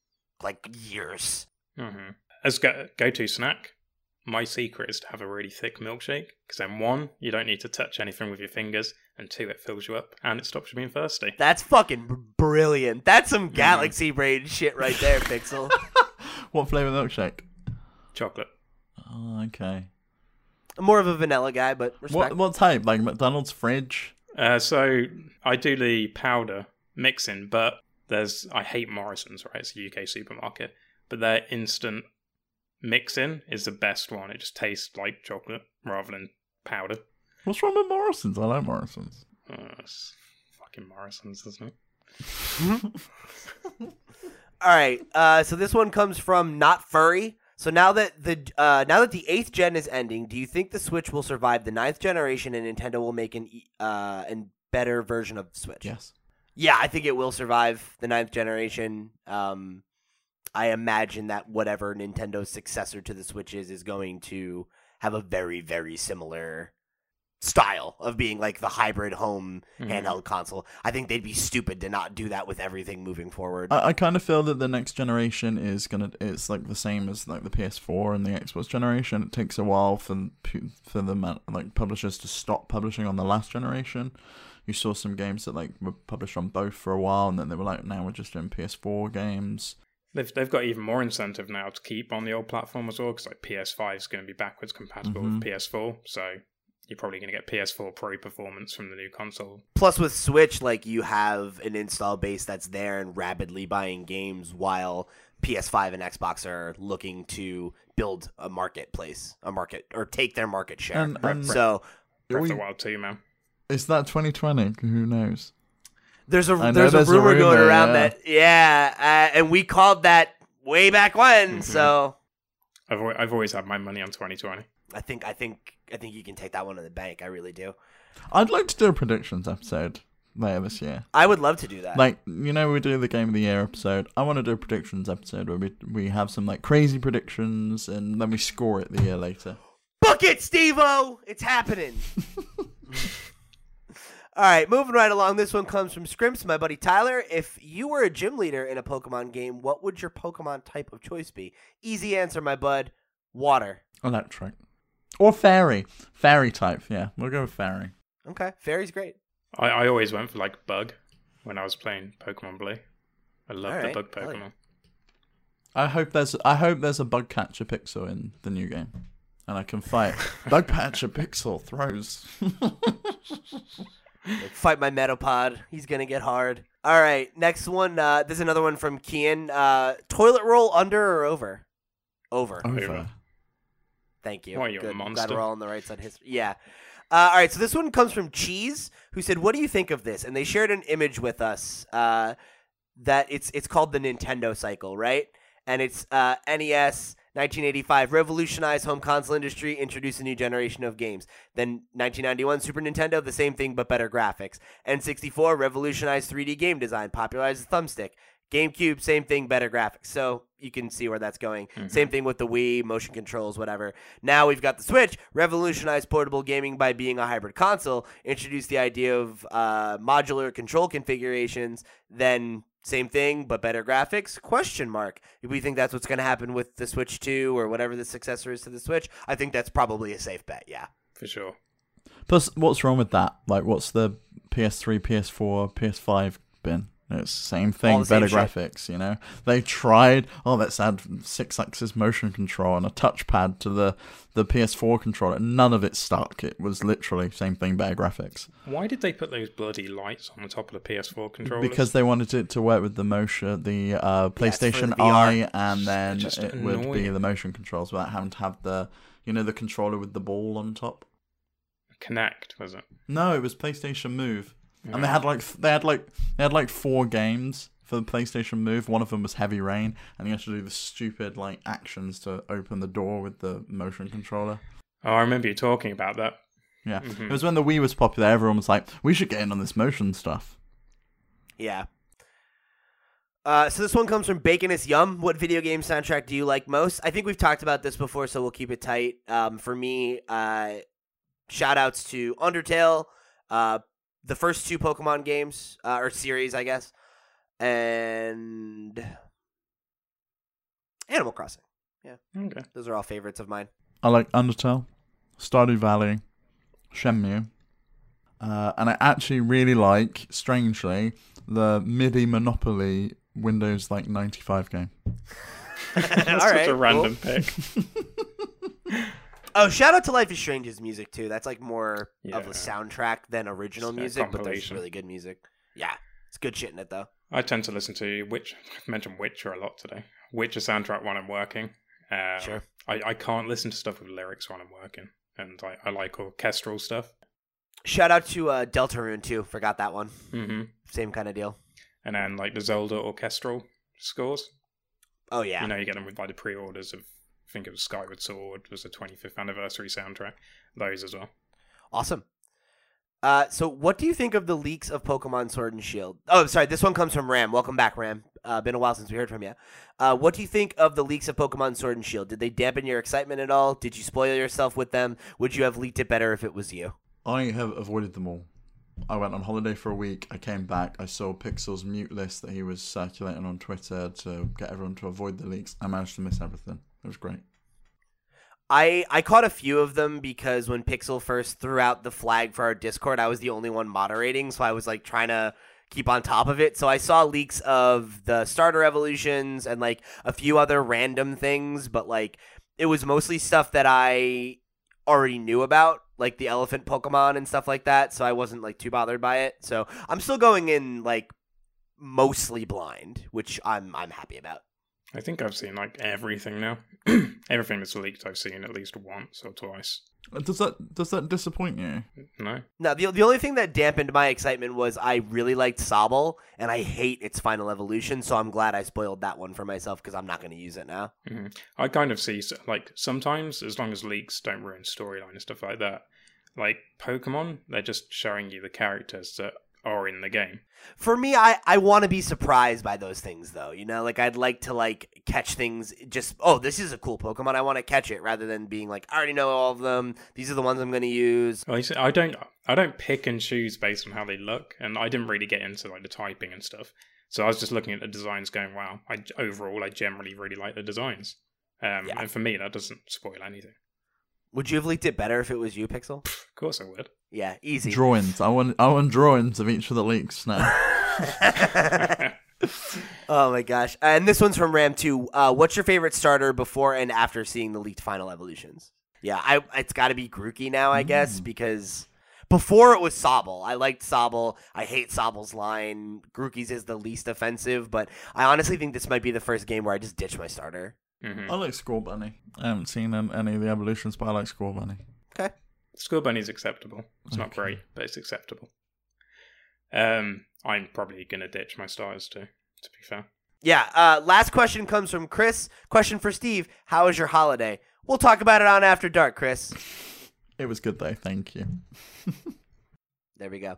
like years. hmm As go go to snack, my secret is to have a really thick milkshake because then one, you don't need to touch anything with your fingers, and two, it fills you up and it stops you being thirsty. That's fucking br- brilliant. That's some Mhm. galaxy brain shit right there, Pixel. what flavour milkshake? Chocolate. Oh, okay. I'm more of a vanilla guy, but respect. What what type? Like McDonald's fridge? Uh, so I do the powder mixing, but there's I hate Morrison's. Right, it's a UK supermarket, but their instant mixing is the best one. It just tastes like chocolate rather than powder. What's wrong with Morrison's? I like Morrison's. Uh, it's fucking Morrison's, isn't it? All right. Uh, so this one comes from not furry. So now that the uh, now that the eighth gen is ending, do you think the Switch will survive the ninth generation and Nintendo will make an e- uh, and better version of Switch? Yes. Yeah, I think it will survive the ninth generation. Um, I imagine that whatever Nintendo's successor to the Switch is is going to have a very, very similar style of being like the hybrid home Mhm. handheld console. I think they'd be stupid to not do that with everything moving forward. I, I kind of feel that the next generation is gonna it's like the same as like the PS4 and the Xbox generation. It takes a while for for the like publishers to stop publishing on the last generation. You saw some games that like were published on both for a while, and then they were like, now we're just doing PS4 games. They've they've got even more incentive now to keep on the old platform as well, because like PS5 is going to be backwards compatible Mhm. with PS4, so you're probably going to get PS4 Pro performance from the new console. Plus, with Switch, like you have an install base that's there and rapidly buying games, while PS5 and Xbox are looking to build a marketplace, a market, or take their market share. And, and so Breath of the we- Wild 2, man. is that 2020? Who knows? There's a I know there's, there's a a rumor going rumor, around yeah. that yeah, uh, and we called that way back when. Mhm. So I've al- I've always had my money on 2020. I think I think I think you can take that one to the bank. I really do. I'd like to do a predictions episode later this year. I would love to do that. Like you know, we do the game of the year episode. I want to do a predictions episode where we we have some like crazy predictions and then we score it the year later. Book it, Steve-O! It's happening. All right, moving right along. This one comes from Scrimps, my buddy Tyler. If you were a gym leader in a Pokemon game, what would your Pokemon type of choice be? Easy answer, my bud. Water. Oh, Electric or fairy, fairy type. Yeah, we'll go with fairy. Okay, fairy's great. I, I always went for like bug when I was playing Pokemon Blue. I love Alright, the bug hell yeah. Pokemon. I hope there's I hope there's a bug catcher pixel in the new game, and I can fight bug catcher pixel throws. Like, fight my Metapod. He's gonna get hard. All right, next one. Uh, there's another one from Kian. Uh, toilet roll under or over? Over. Over. Thank you. Why, you're a Good. I'm Glad monster. we're all on the right side. Of history. Yeah. Uh, all right. So this one comes from Cheese, who said, "What do you think of this?" And they shared an image with us. Uh, that it's it's called the Nintendo cycle, right? And it's uh, NES 1985 revolutionized home console industry, introduced a new generation of games. Then 1991 Super Nintendo, the same thing but better graphics. N64 revolutionized 3D game design, popularized the thumbstick. GameCube, same thing, better graphics. So you can see where that's going. Same thing with the Wii, motion controls, whatever. Now we've got the Switch, revolutionized portable gaming by being a hybrid console, introduced the idea of uh, modular control configurations, then same thing but better graphics? Question mark. If we think that's what's going to happen with the Switch 2 or whatever the successor is to the Switch, I think that's probably a safe bet. Yeah. For sure. Plus, what's wrong with that? Like, what's the PS3, PS4, PS5 been? It's the same thing, the same better shit. graphics. You know, they tried. Oh, let's add six-axis motion control and a touchpad to the the PS4 controller. None of it stuck. It was literally same thing, better graphics. Why did they put those bloody lights on the top of the PS4 controller? Because they wanted it to work with the motion, the uh, Yeah, it's for the PlayStation. Eye, and then it would be the motion controls without having to have the, you know, the controller with the ball on top. Kinect was it? No, it was PlayStation Move, and they had like they had like they had like four games for the PlayStation Move. One of them was Heavy Rain, and you had to do the stupid like actions to open the door with the motion controller. Oh, I remember you talking about that. Yeah, Mhm. it was when the Wii was popular. Everyone was like, "We should get in on this motion stuff." Yeah. Uh, so this one comes from Bacon is Yum. What video game soundtrack do you like most? I think we've talked about this before, so we'll keep it tight. Um, for me, uh, shout outs to Undertale, uh, the first two Pokemon games, uh, or series, I guess, and Animal Crossing. Yeah, okay. Those are all favorites of mine. I like Undertale, Stardew Valley, Shenmue, uh, and I actually really like, strangely, the MIDI Monopoly Windows like ninety five game. That's All such right, a cool. random pick. Oh, shout out to Life is Strange's music too. That's like more of a soundtrack than original It's music, but there's really good music. Yeah, it's good shit in it though. I tend to listen to Witch. I've mentioned Witcher a lot today. Witcher soundtrack when I'm working. Um, Sure. I, I can't listen to stuff with lyrics when I'm working, and I, I like orchestral stuff. Shout out to uh, Deltarune too. Forgot that one. Mm-hmm. Same kind of deal. And then like the Zelda orchestral scores. Oh yeah. You know, you get them with like the pre-orders of. I think it was Skyward Sword was the 25th anniversary soundtrack. Those as well. Awesome. Uh, so what do you think of the leaks of Pokemon Sword and Shield? Oh, sorry, this one comes from Ram. Welcome back, Ram. Uh, been a while since we heard from you. Uh, what do you think of the leaks of Pokemon Sword and Shield? Did they dampen your excitement at all? Did you spoil yourself with them? Would you have leaked it better if it was you? I have avoided them all. I went on holiday for a week. I came back. I saw Pixel's mute list that he was circulating on Twitter to get everyone to avoid the leaks. I managed to miss everything. It was great. I I caught a few of them because when Pixel first threw out the flag for our Discord, I was the only one moderating, so I was like trying to keep on top of it. So I saw leaks of the starter evolutions and like a few other random things, but like it was mostly stuff that I already knew about, like the elephant Pokemon and stuff like that. So I wasn't like too bothered by it. So I'm still going in like mostly blind, which I'm I'm happy about. I think I've seen like everything now. everything that's leaked, I've seen at least once or twice. Uh, Does that does that disappoint you? No, No, the, the only thing that dampened my excitement was I really liked Sobble, and I hate its final evolution, so I'm glad I spoiled that one for myself because I'm not going to use it now. hmm I kind of see like sometimes as long as leaks don't ruin storyline and stuff like that. Like Pokemon, they're just showing you the characters that are in the game. For me, I, I want to be surprised by those things, though. You know, like I'd like to like catch things. Just oh, this is a cool Pokemon. I want to catch it rather than being like I already know all of them. These are the ones I'm going to use. Well, I don't I don't pick and choose based on how they look, and I didn't really get into like the typing and stuff. So I was just looking at the designs, going, "Wow!" I overall I generally really like the designs, um, Yeah. and for me that doesn't spoil anything. Would you have leaked it better if it was you, Pixel? Of course I would. Yeah, easy. Drawings. I want I want drawings of each of the leaks now. oh my gosh! And this one's from Ram too. Uh, what's your favorite starter before and after seeing the leaked final evolutions? Yeah, I it's got to be Grookey now, I guess, because before it was Sobble. I liked Sobble. I hate Sobble's line. Grookey's is the least offensive, but I honestly think this might be the first game where I just ditch my starter. Hmm I like Scorbunny. I haven't seen any of the evolutions, but I like Scorbunny. Okay. Scorbunny's acceptable. It's not great, but it's acceptable. Um, I'm probably gonna ditch my stars too. To be fair, Yeah. Uh, last question comes from Chris. Question for Steve: How was your holiday? We'll talk about it on After Dark, Chris. It was good though. Thank you. There we go.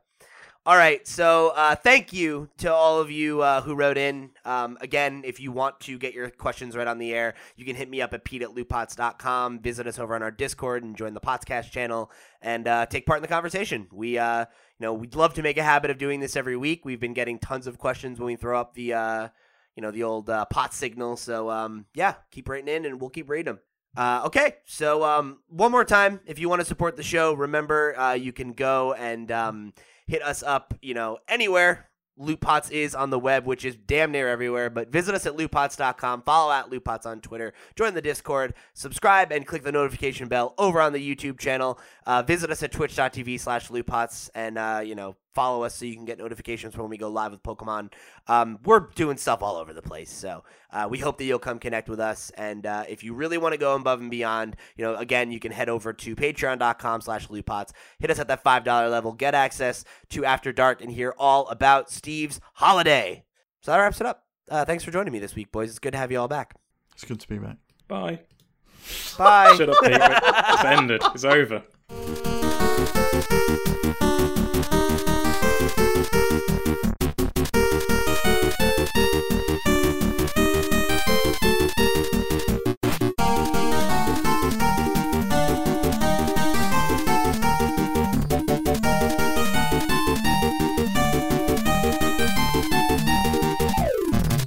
All right. So uh, thank you to all of you uh, who wrote in. Um, again, if you want to get your questions right on the air, you can hit me up at pete at lootpots.com, visit us over on our Discord, and join the Potscast channel and uh, take part in the conversation. We, uh, you know, we'd love to make a habit of doing this every week. We've been getting tons of questions when we throw up the, uh, you know, the old uh, pot signal. So um, yeah, keep writing in, and we'll keep reading them. Uh, okay, so um, one more time, if you want to support the show, remember uh, you can go and um, hit us up, you know, anywhere. Loot Pots is on the web, which is damn near everywhere. But visit us at lootpots.com, follow at lootpots on Twitter, join the Discord, subscribe, and click the notification bell over on the YouTube channel. Uh, visit us at twitch.tv slash lootpots, and, uh, you know, follow us so you can get notifications when we go live with Pokemon. Um, we're doing stuff all over the place, so uh, we hope that you'll come connect with us. And uh, if you really want to go above and beyond, you know, again, you can head over to patreon.com slash lootpots, hit us at that $5 level, get access to After Dark, and hear all about Steve's holiday. So that wraps it up. Uh, thanks for joining me this week, boys. It's good to have you all back. It's good to be back. bye. Bye. Shut up, Pete. It's ended. It's over.